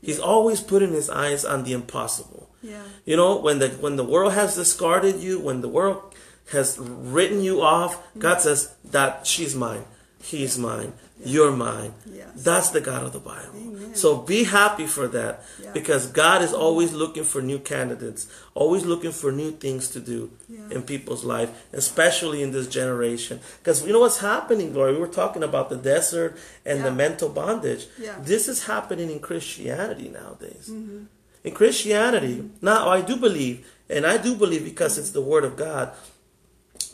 [SPEAKER 1] He's always putting His eyes on the impossible.
[SPEAKER 2] Yeah.
[SPEAKER 1] You know, when the when the world has discarded you, when the world has written you off, God mm-hmm. says that she's mine, he's mine, you're mine.
[SPEAKER 2] Yes.
[SPEAKER 1] That's the God of the Bible.
[SPEAKER 2] Amen.
[SPEAKER 1] So be happy for that
[SPEAKER 2] Yeah.
[SPEAKER 1] because God is always looking for new candidates, always looking for new things to do
[SPEAKER 2] Yeah.
[SPEAKER 1] in people's life, especially in this generation. Because you know what's happening, Gloria? We were talking about the desert and the mental bondage.
[SPEAKER 2] Yeah.
[SPEAKER 1] This is happening in Christianity nowadays. Mm-hmm. In Christianity, now I do believe, and I do believe because it's the Word of God,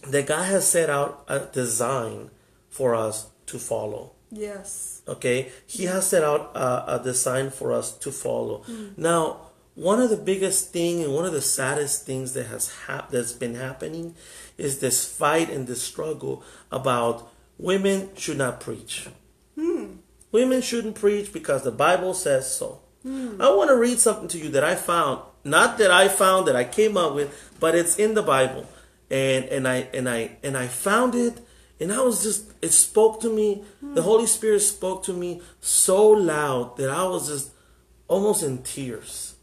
[SPEAKER 1] that God has set out a design for us to follow.
[SPEAKER 2] Yes.
[SPEAKER 1] Okay, He has set out a, a design for us to follow. Hmm. Now, one of the biggest thing and one of the saddest things that has hap- that's been happening is this fight and this struggle about women should not preach. Hmm. Women shouldn't preach because the Bible says so. Hmm. I want to read something to you that I found, not that I found that I came up with, but it's in the Bible, and and I and I and I found it, and I was just it spoke to me. The Holy Spirit spoke to me so loud that I was just almost in tears.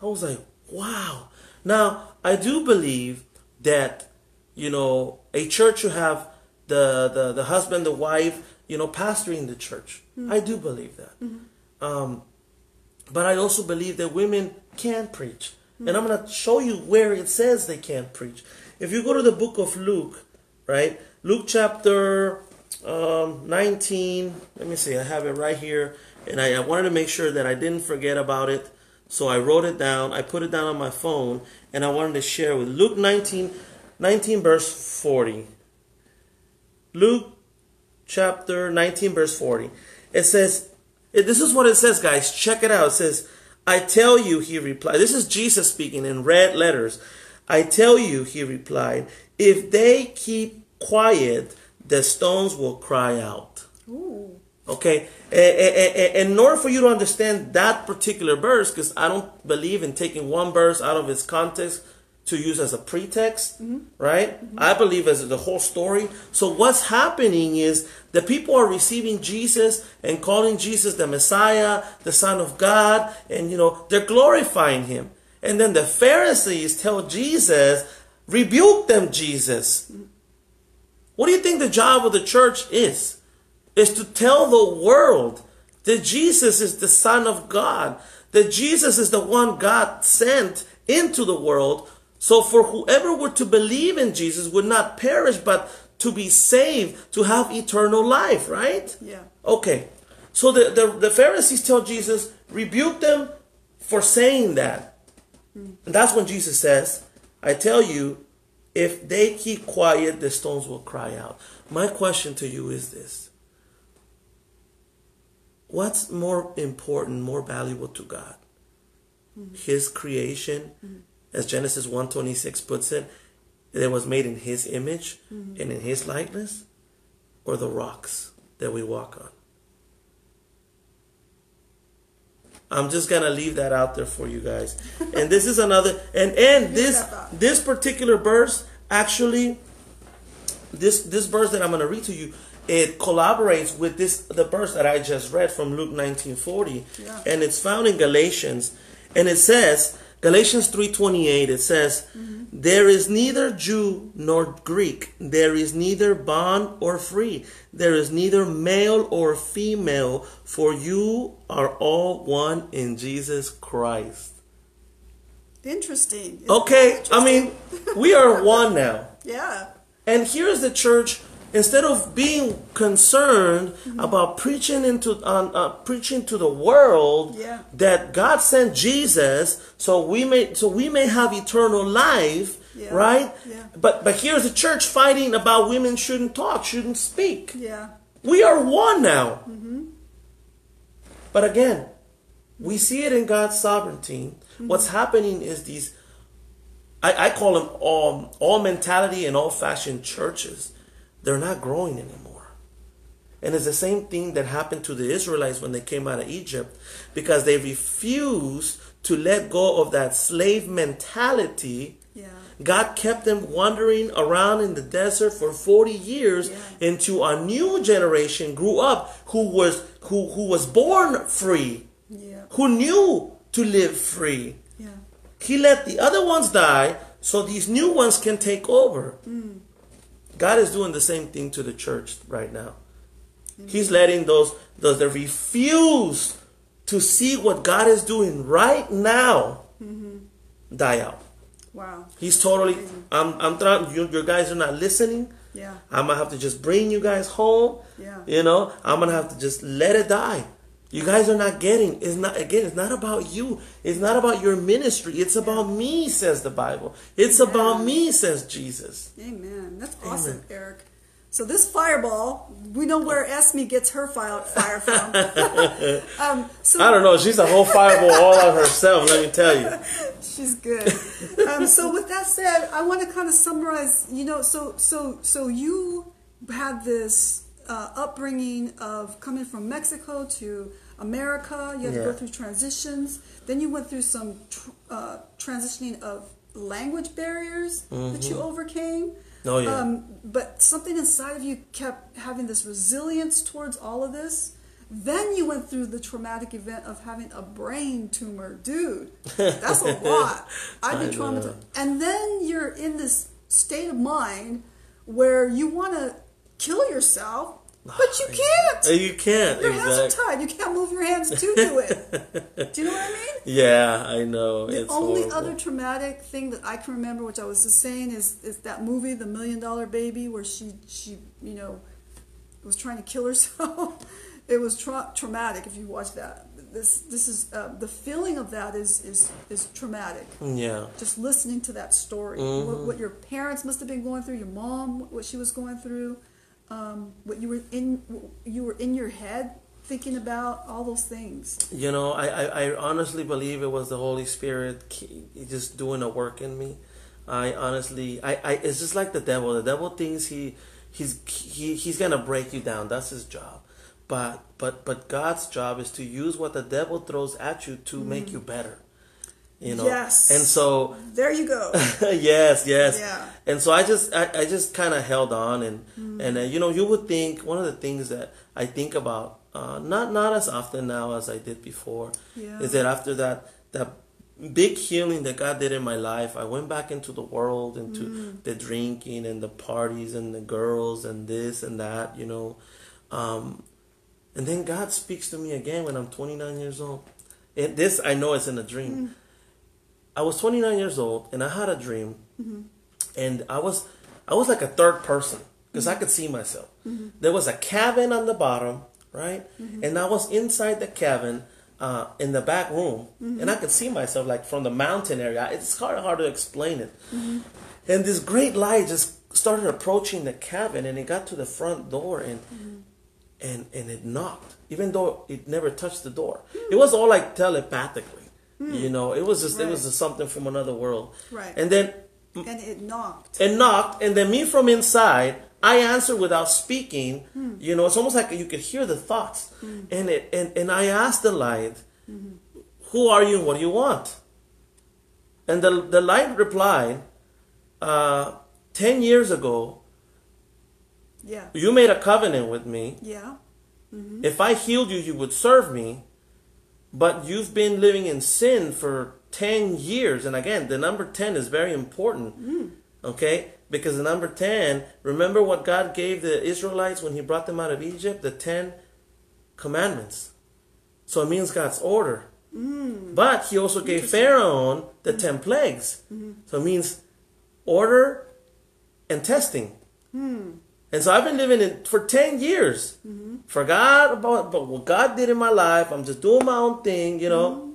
[SPEAKER 1] I was like, wow. Now I do believe that you know a church should have the the the husband, the wife, you know, pastoring the church. I do believe that. Um, but I also believe that women can preach. And I'm going to show you where it says they can't preach. If you go to the book of Luke, right? Luke chapter um, 19. Let me see. I have it right here. And I, I wanted to make sure that I didn't forget about it. So I wrote it down. I put it down on my phone. And I wanted to share with Luke 19, 19 verse 40. Luke chapter 19 verse 40 it says this is what it says guys check it out it says i tell you he replied this is jesus speaking in red letters i tell you he replied if they keep quiet, the stones will cry out.
[SPEAKER 2] Ooh.
[SPEAKER 1] Okay, and in order for you to understand that particular verse, because I don't believe in taking one verse out of its context to use as a pretext, mm-hmm. right? Mm-hmm. I believe as the whole story. So what's happening is the people are receiving Jesus and calling Jesus the Messiah, the Son of God, and you know they're glorifying Him. And then the Pharisees tell Jesus, "Rebuke them, Jesus." Mm-hmm. What do you think the job of the church is? is to tell the world that Jesus is the Son of God, that Jesus is the one God sent into the world. So for whoever were to believe in Jesus would not perish, but to be saved, to have eternal life, right?
[SPEAKER 2] Yeah.
[SPEAKER 1] Okay. So the, the, the Pharisees tell Jesus, rebuke them for saying that. Mm. And that's when Jesus says, I tell you, if they keep quiet, the stones will cry out. My question to you is this what's more important, more valuable to God? Mm-hmm. His creation, mm-hmm. as Genesis 1:26 puts it, that was made in his image mm-hmm. and in his likeness, or the rocks that we walk on. I'm just gonna leave that out there for you guys. and this is another and and this this particular verse actually this this verse that I'm gonna read to you it collaborates with this the verse that I just read from Luke 19:40 yeah. and it's found in Galatians and it says Galatians 3:28 it says mm-hmm. there is neither Jew nor Greek there is neither bond or free there is neither male or female for you are all one in Jesus Christ
[SPEAKER 2] Interesting. Isn't
[SPEAKER 1] okay, interesting? I mean, we are one now.
[SPEAKER 2] yeah.
[SPEAKER 1] And here's the church instead of being concerned mm-hmm. about preaching into uh, uh, preaching to the world
[SPEAKER 2] yeah.
[SPEAKER 1] that God sent Jesus so we may so we may have eternal life
[SPEAKER 2] yeah.
[SPEAKER 1] right
[SPEAKER 2] yeah.
[SPEAKER 1] but but here's the church fighting about women shouldn't talk shouldn't speak
[SPEAKER 2] yeah
[SPEAKER 1] we are one now
[SPEAKER 2] mm-hmm.
[SPEAKER 1] but again we see it in God's sovereignty mm-hmm. what's happening is these I, I call them all all mentality and all fashion churches they're not growing anymore. And it's the same thing that happened to the Israelites when they came out of Egypt because they refused to let go of that slave mentality.
[SPEAKER 2] Yeah.
[SPEAKER 1] God kept them wandering around in the desert for 40 years
[SPEAKER 2] yeah.
[SPEAKER 1] until a new generation grew up who was who, who was born free.
[SPEAKER 2] Yeah.
[SPEAKER 1] Who knew to live free.
[SPEAKER 2] Yeah.
[SPEAKER 1] He let the other ones die so these new ones can take over.
[SPEAKER 2] Mm.
[SPEAKER 1] God is doing the same thing to the church right now. He's letting those those that refuse to see what God is doing right now
[SPEAKER 2] mm-hmm.
[SPEAKER 1] die out.
[SPEAKER 2] Wow.
[SPEAKER 1] He's totally. I'm. I'm trying. You, your guys are not listening.
[SPEAKER 2] Yeah.
[SPEAKER 1] I'm gonna have to just bring you guys home.
[SPEAKER 2] Yeah.
[SPEAKER 1] You know, I'm gonna have to just let it die. You guys are not getting. It's not again. It's not about you. It's not about your ministry. It's about me, says the Bible. It's Amen. about me, says Jesus.
[SPEAKER 2] Amen. That's awesome, Amen. Eric. So this fireball, we know where Esme gets her fire, fire from.
[SPEAKER 1] um, so, I don't know. She's a whole fireball all on herself. Let me tell you.
[SPEAKER 2] She's good. Um, so with that said, I want to kind of summarize. You know, so so so you had this uh, upbringing of coming from Mexico to America. You had yeah. to go through transitions. Then you went through some tr- uh, transitioning of language barriers mm-hmm. that you mm-hmm. overcame.
[SPEAKER 1] Oh yeah.
[SPEAKER 2] Um, but something inside of you kept having this resilience towards all of this. Then you went through the traumatic event of having a brain tumor, dude. That's a lot. I'd be traumatized. And then you're in this state of mind where you want to kill yourself but you can't.
[SPEAKER 1] You can't.
[SPEAKER 2] Your exactly. hands are tied. You can't move your hands to do it. do you know what I mean?
[SPEAKER 1] Yeah, I know.
[SPEAKER 2] The
[SPEAKER 1] it's
[SPEAKER 2] only
[SPEAKER 1] horrible.
[SPEAKER 2] other traumatic thing that I can remember, which I was just saying, is is that movie, The Million Dollar Baby, where she she you know was trying to kill herself. it was tra- traumatic if you watch that. This this is uh, the feeling of that is is is traumatic.
[SPEAKER 1] Yeah.
[SPEAKER 2] Just listening to that story, mm-hmm. what, what your parents must have been going through, your mom, what she was going through um, what you were in you were in your head thinking about all those things
[SPEAKER 1] you know I, I, I honestly believe it was the holy spirit just doing a work in me I honestly, I, I, it's just like the devil. The devil thinks he, he's, he, he's gonna break you down. That's his job. But, but, but God's job is to use what the devil throws at you to make you better. You know.
[SPEAKER 2] Yes.
[SPEAKER 1] And so,
[SPEAKER 2] There you go.
[SPEAKER 1] yes, yes.
[SPEAKER 2] Yeah.
[SPEAKER 1] And so I just, I, I just kind of held on, and and uh, you know, you would think one of the things that I think about, uh, not not as often now as I did before,
[SPEAKER 2] Yeah.
[SPEAKER 1] is that after that that big healing that God did in my life, I went back into the world, into the drinking and the parties and the girls and this and that, you know. Um, and then God speaks to me again when I'm 29 years old. And this I know it's in a dream. I was 29 years old and I had a dream, mm-hmm. and I was I was like a third person because I could see myself. Mm-hmm. There was a cabin on the bottom, right, mm-hmm. and I was inside the cabin. Uh, in the back room, and I could see myself like from the mountain area. It's hard, hard to explain it. And this great light just started approaching the cabin, and it got to the front door, and and and it knocked, even though it never touched the door. Hmm. It was all like telepathically, Hmm. you know. It was just it was just something from another world.
[SPEAKER 2] Right.
[SPEAKER 1] And then
[SPEAKER 2] and it knocked.
[SPEAKER 1] it knocked, and then me from inside, I answered without speaking. Hmm. You know, it's almost like you could hear the thoughts, hmm. and it and and I asked the light, mm-hmm. "Who are you? and What do you want?" And the the light replied, uh, 10 years ago,
[SPEAKER 2] Yeah.
[SPEAKER 1] you made a covenant with me.
[SPEAKER 2] Yeah. Mm-hmm.
[SPEAKER 1] If I healed you, you would serve me. But you've been living in sin for 10 years. And again, the number 10 is very important. Mm. Okay? Because the number 10, remember what God gave the Israelites when He brought them out of Egypt? The 10 commandments. So it means God's order. Mm. But He also gave Pharaoh the mm. 10 plagues. Mm-hmm. So it means order and testing. And so I've been living in for 10 years. Mm-hmm. Forgot about, about what God did in my life. I'm just doing my own thing, you know.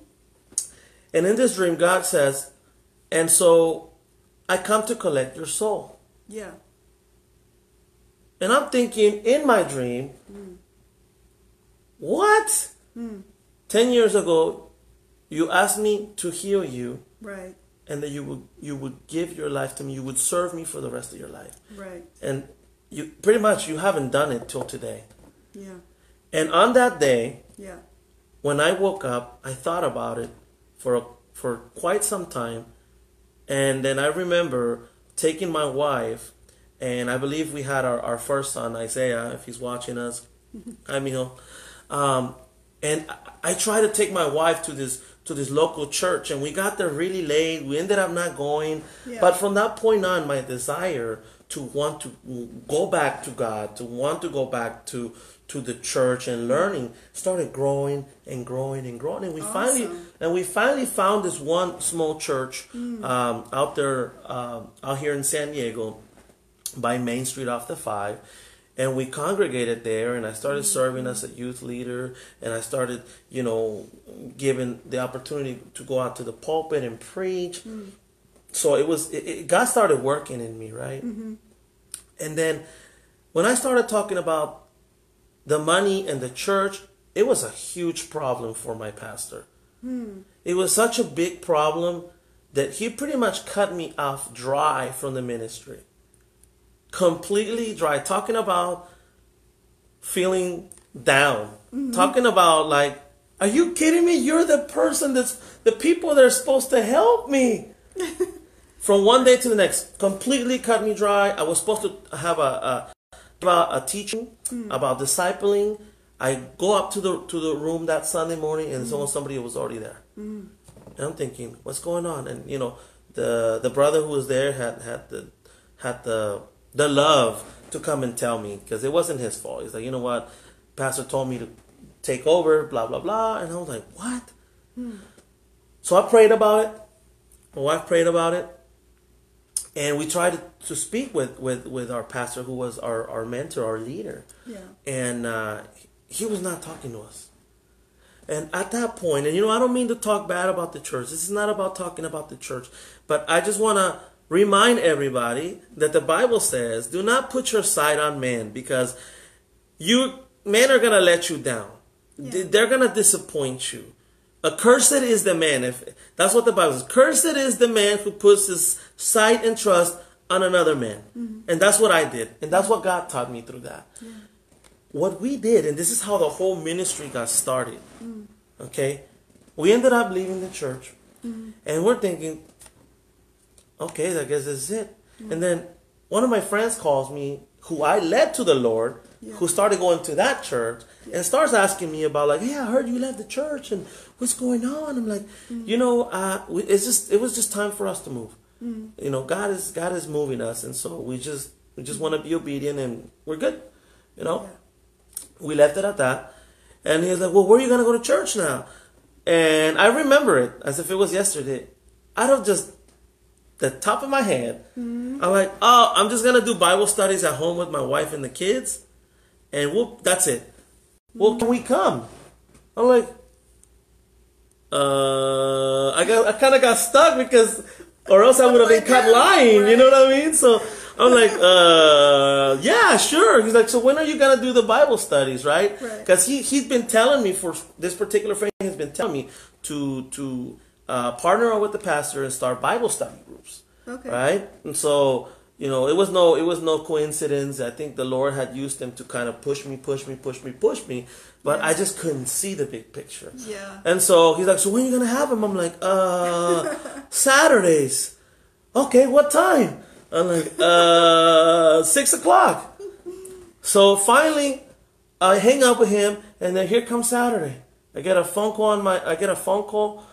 [SPEAKER 1] And in this dream, God says, and so I come to collect your soul.
[SPEAKER 2] Yeah.
[SPEAKER 1] And I'm thinking in my dream, what? Hmm. 10 years ago, you asked me to heal you
[SPEAKER 2] Right.
[SPEAKER 1] and that you would you would give your life to me. You would serve me for the rest of your life.
[SPEAKER 2] Right.
[SPEAKER 1] And you pretty much you haven't done it till today.
[SPEAKER 2] Yeah.
[SPEAKER 1] And on that day,
[SPEAKER 2] Yeah.
[SPEAKER 1] when I woke up, I thought about it for for quite some time, and then I remember taking my wife, and I believe we had our, our first son Isaiah, if he's watching us, hi Mijo, um, and I, I tried to take my wife to this to this local church, and we got there really late. We ended up not going,
[SPEAKER 2] Yeah.
[SPEAKER 1] but from that point on, my desire to want to go back to God, to want to go back to to the church and mm-hmm. learning started growing and growing and growing. And we finally and we finally found this one small church mm. um, out there um, out here in San Diego by Main Street off the five. And we congregated there and I started mm-hmm. serving as a youth leader and I started you know given the opportunity to go out to the pulpit and preach. Mm. So it was it, it, God started working in me right? Mm-hmm. And then when I started talking about the money and the church, it was a huge problem for my pastor. Hmm. It was such a big problem that he pretty much cut me off dry from the ministry. Completely dry. Talking about feeling down. Mm-hmm. Talking about like, are you kidding me? You're the person that's the people that are supposed to help me. From one day to the next, completely cut me dry. I was supposed to have a, a about a teaching hmm. about discipling. I go up to the to the room that Sunday morning, and someone hmm. somebody was already there. Hmm. And I'm thinking, what's going on? And you know, the the brother who was there had had the had the the love to come and tell me because it wasn't his fault. He's like, you know what, pastor told me to take over, blah blah blah, and I was like, what? So I prayed about it. My wife prayed about it and we tried to, speak with, with, with our pastor who was our, our mentor our leader.
[SPEAKER 2] Yeah.
[SPEAKER 1] and uh, he was not talking to us. And at that point and you know i don't mean to talk bad about the church. This is not about talking about the church. But i just want to remind everybody that the bible says do not put your sight on men because you men are going to let you down.
[SPEAKER 2] Yeah.
[SPEAKER 1] they're going to disappoint you accursed is the man if That's what the Bible says. Cursed is the man who puts his sight and trust on another man. Mm-hmm. And that's what I did. And that's what God taught me through that. What we did, and this is how the whole ministry got started. Mm. Okay? We ended up leaving the church. Mm-hmm. And we're thinking, okay, I guess that's it. Mm. And then one of my friends calls me, who I led to the Lord, who started going to that church, and starts asking me about like, "Yeah, I heard you left the church, and what's going on? I'm like, you know, uh, we, it's just it was just time for us to move. You know, God is God is moving us, and so we just we just want to be obedient, and we're good. You know, we left it at that. And he was like, Well, where are you going to go to church now? And I remember it as if it was yesterday. Out of just the top of my head, I'm like, Oh, I'm just going to do Bible studies at home with my wife and the kids. And we'll, that's it. Well, can we come? I'm like, uh, I got, I kind of got stuck because, or else I would have been cut lying. You know what I mean? So I'm like, uh, yeah, sure. He's like, so when are you gonna do the Bible studies, right?
[SPEAKER 2] Right.
[SPEAKER 1] Because he he's been telling me for this particular friend has been telling me to to uh, partner up with the pastor and start Bible study groups,
[SPEAKER 2] Okay.
[SPEAKER 1] right? And so you know, it was no it was no coincidence. I think the Lord had used them to kind of push me, push me, push me, push me, but I just couldn't see the big picture.
[SPEAKER 2] Yeah.
[SPEAKER 1] And so he's like, so when are you gonna have him? I'm like, uh, Saturdays. Okay, what time? I'm like, uh, six o'clock. So finally, I hang up with him, and then here comes Saturday. I get a phone call on my, I get a phone call,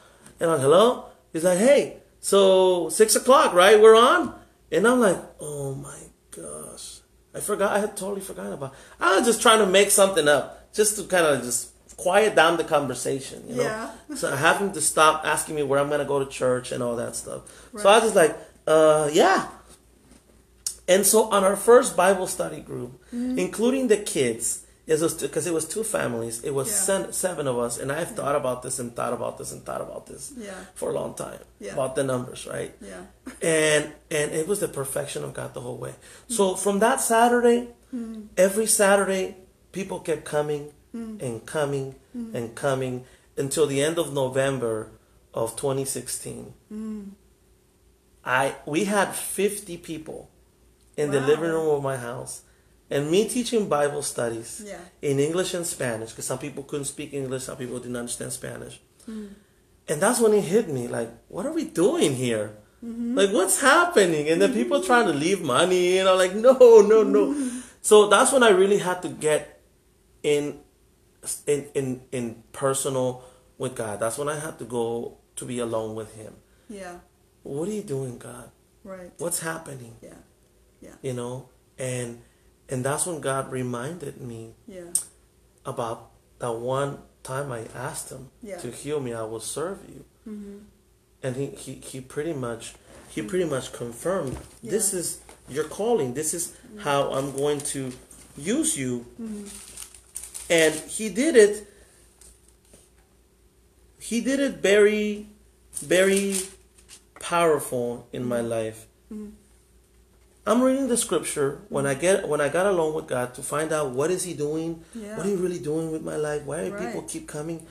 [SPEAKER 1] and I'm like, hello. He's like, hey, so six o'clock, right? We're on. And I'm like, oh my gosh, I forgot. I had totally forgotten about. I was just trying to make something up, just to kind of just quiet down the conversation, you know.
[SPEAKER 2] Yeah.
[SPEAKER 1] So I have him to stop asking me where I'm gonna go to church and all that stuff. Right. So I was just like, uh, yeah. And so on our first Bible study group,
[SPEAKER 2] Mm-hmm.
[SPEAKER 1] including the kids, it was because it was two families. It was
[SPEAKER 2] Yeah.
[SPEAKER 1] sen- seven of us, and I've thought about this and thought about this and thought about this
[SPEAKER 2] Yeah.
[SPEAKER 1] for a long time
[SPEAKER 2] Yeah.
[SPEAKER 1] about the numbers, right?
[SPEAKER 2] Yeah.
[SPEAKER 1] and and it was the perfection of God the whole way. So from that Saturday, hmm. every Saturday, people kept coming hmm. and coming hmm. and coming until the end of November of 2016. I we had 50 people in the living room of my house. And me teaching Bible studies
[SPEAKER 2] Yeah.
[SPEAKER 1] in English and Spanish, because some people couldn't speak English, some people didn't understand Spanish. Hmm. And that's when it hit me like, what are we doing here? Mm-hmm. Like, what's happening? And then people mm-hmm. trying to leave money, you know, like, no, no, no. Mm-hmm. So that's when I really had to get in, in, in, in personal with God. That's when I had to go to be alone with Him.
[SPEAKER 2] Yeah.
[SPEAKER 1] What are you doing, God?
[SPEAKER 2] Right.
[SPEAKER 1] What's happening?
[SPEAKER 2] Yeah. Yeah.
[SPEAKER 1] You know, and and that's when God reminded me
[SPEAKER 2] Yeah.
[SPEAKER 1] about that one time I asked him
[SPEAKER 2] Yeah.
[SPEAKER 1] to heal me, I will serve you. Mm-hmm. And he, he, he pretty much he pretty much confirmed this is your calling. This is mm-hmm. how I'm going to use you. Mm-hmm. And he did it. He did it very, very powerful in my life. I'm reading the scripture when I get when I got alone with God to find out what is He doing,
[SPEAKER 2] Yeah.
[SPEAKER 1] what are you really doing with my life, why do
[SPEAKER 2] Right.
[SPEAKER 1] people keep coming,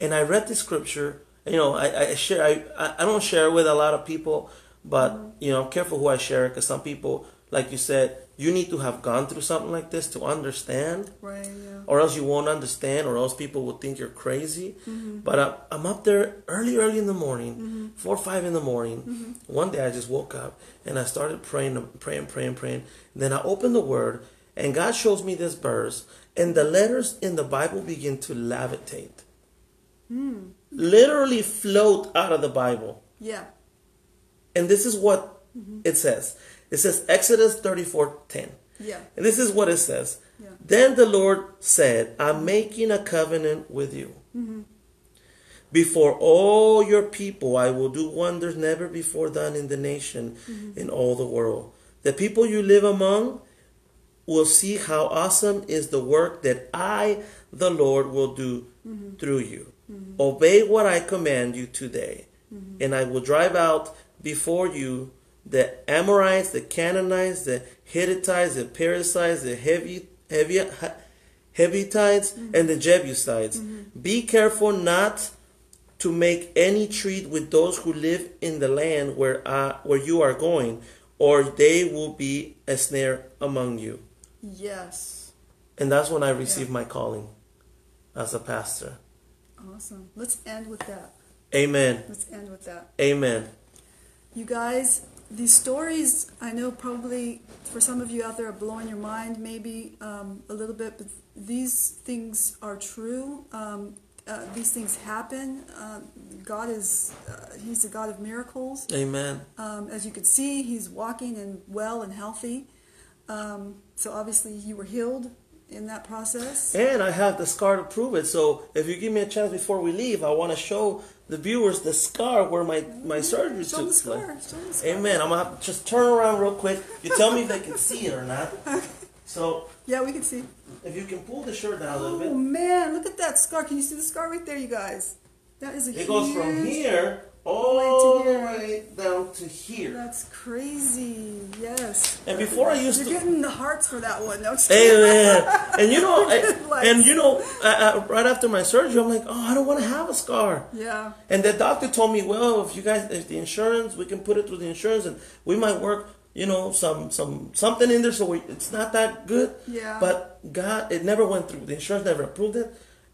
[SPEAKER 1] and I read the scripture. You know, I, I share I, I don't share with a lot of people, but mm-hmm. you know, I'm careful who I share it because some people, like you said, you need to have gone through something like this to understand
[SPEAKER 2] Right. Yeah.
[SPEAKER 1] or else you won't understand, or else people will think you're crazy. Mm-hmm. But I, I'm up there early, early in the morning, mm-hmm. four or five in the morning. Mm-hmm. One day I just woke up and I started praying, praying, praying, praying. then I opened the Word, and God shows me this verse, and the letters in the Bible begin to levitate, hmm. literally float out of the Bible.
[SPEAKER 2] Yeah.
[SPEAKER 1] And this is what it says. It says Exodus 34 10.
[SPEAKER 2] Yeah.
[SPEAKER 1] And this is what it says.
[SPEAKER 2] Yeah.
[SPEAKER 1] Then the Lord said, I'm making a covenant with you. Mm-hmm. Before all your people, I will do wonders never before done in the nation, mm-hmm. in all the world. The people you live among will see how awesome is the work that I, the Lord, will do mm-hmm. through you. Obey what I command you today, and I will drive out before you the Amorites, the Canaanites, the Hittites, the Perizzites, the Heavy, Heavy, Heavitites, and the Jebusites. Be careful not to make any treaty with those who live in the land where uh, where you are going, or they will be a snare among you.
[SPEAKER 2] Yes.
[SPEAKER 1] And that's when I received my calling as a pastor.
[SPEAKER 2] Awesome. Let's end with that.
[SPEAKER 1] Amen.
[SPEAKER 2] Let's end with that.
[SPEAKER 1] Amen.
[SPEAKER 2] You guys, these stories, I know probably for some of you out there are blowing your mind maybe um, a little bit, but these things are true. Um, uh, these things happen. Uh, God is, uh, He's a God of miracles.
[SPEAKER 1] Amen.
[SPEAKER 2] Um, as you could see, He's walking and well and healthy. Um, so obviously, you were healed in that process.
[SPEAKER 1] And I have the scar to prove it. So if you give me a chance before we leave, I want to show the viewers the scar where my, mm-hmm. my surgery
[SPEAKER 2] Show
[SPEAKER 1] took
[SPEAKER 2] the scar.
[SPEAKER 1] place.
[SPEAKER 2] Show the scar.
[SPEAKER 1] Amen. I'm gonna to just turn around real quick. You tell me if they can see it or not. So
[SPEAKER 2] Yeah, we can see.
[SPEAKER 1] if you can pull the shirt down a little
[SPEAKER 2] Oh
[SPEAKER 1] bit,
[SPEAKER 2] man, look at that scar. Can you see the scar right there, you guys? That is a
[SPEAKER 1] it
[SPEAKER 2] huge.
[SPEAKER 1] goes from here all the
[SPEAKER 2] here.
[SPEAKER 1] way down to here.
[SPEAKER 2] That's crazy. Yes.
[SPEAKER 1] And before I used
[SPEAKER 2] You're
[SPEAKER 1] to.
[SPEAKER 2] getting the hearts for that one. No, I'm.
[SPEAKER 1] Amen. And you know, I, and you know, uh, uh, right after my surgery, I'm like, oh, I don't want to have a scar.
[SPEAKER 2] Yeah.
[SPEAKER 1] And the doctor told me, well, if you guys, if the insurance, we can put it through the insurance, and we might work, you know, some some something in there, so we, it's not that good.
[SPEAKER 2] Yeah.
[SPEAKER 1] But God, it never went through. The insurance never approved it.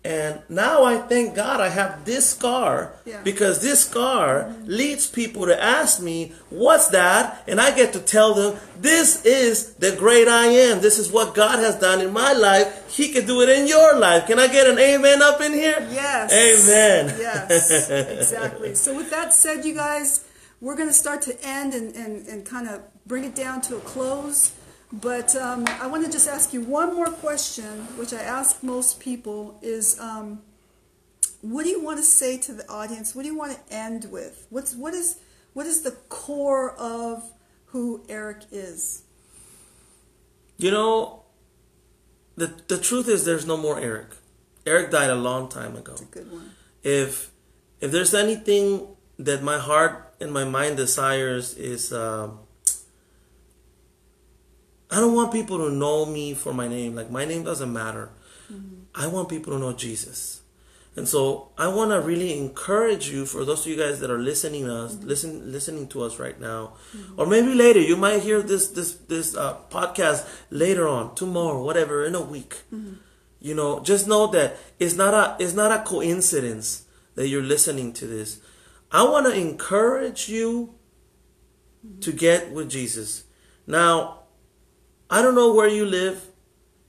[SPEAKER 1] And now I thank God I have this scar
[SPEAKER 2] Yeah.
[SPEAKER 1] because this scar leads people to ask me, "What's that?" And I get to tell them, "This is the great I am. This is what God has done in my life. He can do it in your life." Can I get an amen up in here?
[SPEAKER 2] Yes.
[SPEAKER 1] Amen.
[SPEAKER 2] Yes. Exactly. So with that said, you guys, we're going to start to end and, and, and kind of bring it down to a close. But um, I want to just ask you one more question, which I ask most people is, um, what do you want to say to the audience? What do you want to end with? What's what is what is the core of who Eric is?
[SPEAKER 1] You know, the the truth is there's no more Eric. Eric died a long time ago.
[SPEAKER 2] It's a good one.
[SPEAKER 1] If if there's anything that my heart and my mind desires is um I don't want people to know me for my name. Like my name doesn't matter. Mm-hmm. I want people to know Jesus. And so I want to really encourage you for those of you guys that are listening to us, mm-hmm. listen listening to us right now, mm-hmm. or maybe later you might hear this this this uh, podcast later on, tomorrow, whatever, in a week. You know, just know that it's not a it's not a coincidence that you're listening to this. I want to encourage you to get with Jesus. Now, I don't know where you live,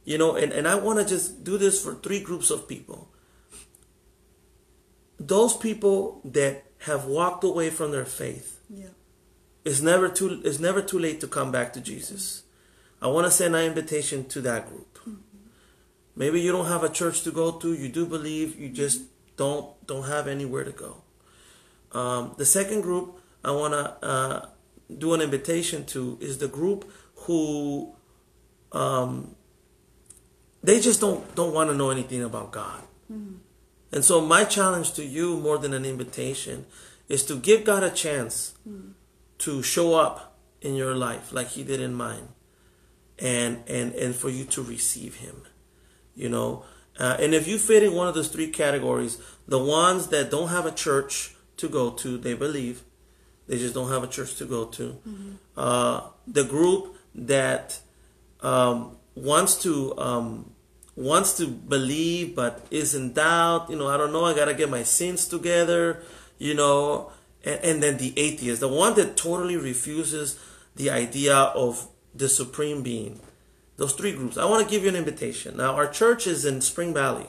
[SPEAKER 1] you know, and, and I want to just do this for three groups of people. Those people that have walked away from their faith.
[SPEAKER 2] Yeah.
[SPEAKER 1] It's never too it's never too late to come back to Jesus. I want to send an invitation to that group. Maybe you don't have a church to go to, you do believe, you just don't don't have anywhere to go. Um, the second group I want to uh, do an invitation to is the group who um, they just don't don't want to know anything about God. And so my challenge to you more than an invitation is to give God a chance to show up in your life like he did in mine. And and and for you to receive him. You know, uh, and if you fit in one of those three categories, the ones that don't have a church to go to, they believe, they just don't have a church to go to. Uh, the group that um, wants to um, wants to believe but is in doubt. You know, I don't know. I gotta get my sins together. You know, and, and then the atheist, the one that totally refuses the idea of the supreme being. Those three groups. I want to give you an invitation. Now, our church is in Spring Valley.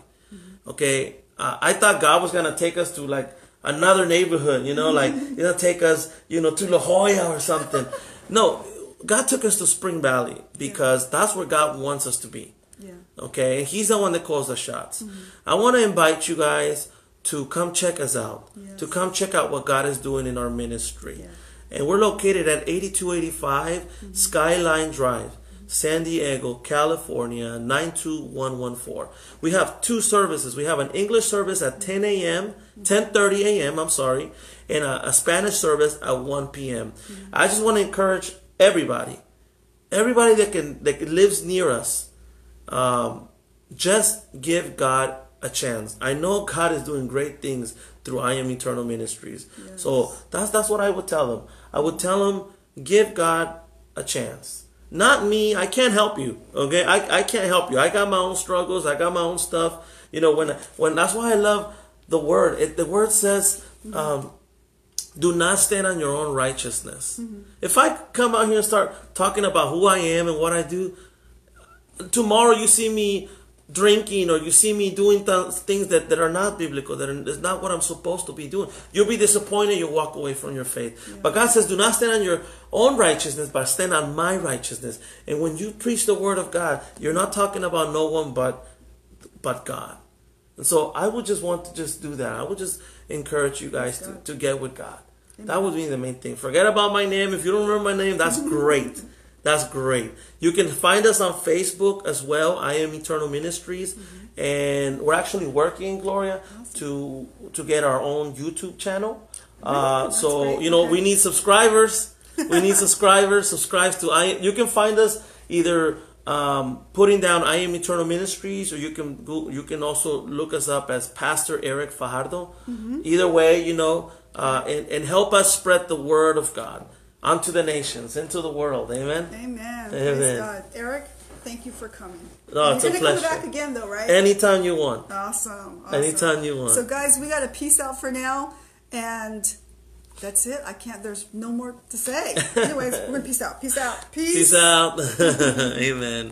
[SPEAKER 1] Okay, uh, I thought God was gonna take us to like another neighborhood. You know, like you know, take us, you know, to La Jolla or something. No, God took us to Spring Valley because that's where God wants us to be.
[SPEAKER 2] Yeah.
[SPEAKER 1] Okay, and He's the one that calls the shots. Mm-hmm. I want to invite you guys to come check us out, to come check out what God is doing in our ministry.
[SPEAKER 2] Yeah.
[SPEAKER 1] And we're located at 8285 mm-hmm. Skyline Drive, San Diego, California 92114. We have two services. We have an English service at 10 a.m., 10:30 a.m. I'm sorry, and a, a Spanish service at 1 p.m. Mm-hmm. I just want to encourage everybody, everybody that can that lives near us, um, just give God a chance. I know God is doing great things through I Am Eternal Ministries.
[SPEAKER 2] Yes.
[SPEAKER 1] So that's that's what I would tell them. I would tell them give God a chance. Not me. I can't help you. Okay, I, I can't help you. I got my own struggles. I got my own stuff. You know when when that's why I love the word. It, the word says. Um, do not stand on your own righteousness. If I come out here and start talking about who I am and what I do, tomorrow you see me drinking or you see me doing th- things that, that are not biblical, that are, is not what I'm supposed to be doing, you'll be disappointed. You'll walk away from your faith. But God says, do not stand on your own righteousness, but stand on my righteousness. And when you preach the word of God, you're not talking about no one but but God. And so I would just want to just do that. I would just encourage you guys to, to get with God. That would be the main thing. Forget about my name. If you don't remember my name, that's great. That's great. You can find us on Facebook as well. I am Eternal Ministries, and we're actually working, Gloria, to to get our own YouTube channel. Uh, so
[SPEAKER 2] great.
[SPEAKER 1] you know
[SPEAKER 2] Okay.
[SPEAKER 1] we need subscribers. We need subscribers. Subscribe to I. You can find us either um, putting down I am Eternal Ministries, or you can go, you can also look us up as Pastor Eric Fajardo.
[SPEAKER 2] Mm-hmm.
[SPEAKER 1] Either way, you know, uh, and, and help us spread the word of God onto the nations, into the world. Amen.
[SPEAKER 2] Amen.
[SPEAKER 1] Amen.
[SPEAKER 2] Praise God. Eric, thank you for coming.
[SPEAKER 1] No, it's
[SPEAKER 2] You're
[SPEAKER 1] a
[SPEAKER 2] gonna come
[SPEAKER 1] pleasure.
[SPEAKER 2] back again, though, right?
[SPEAKER 1] Anytime you want.
[SPEAKER 2] awesome, awesome.
[SPEAKER 1] Anytime you want.
[SPEAKER 2] So, guys, we got a peace out for now, and that's it. I can't. There's no more to say. Anyways, we're gonna peace out. Peace out.
[SPEAKER 1] Peace out. Amen.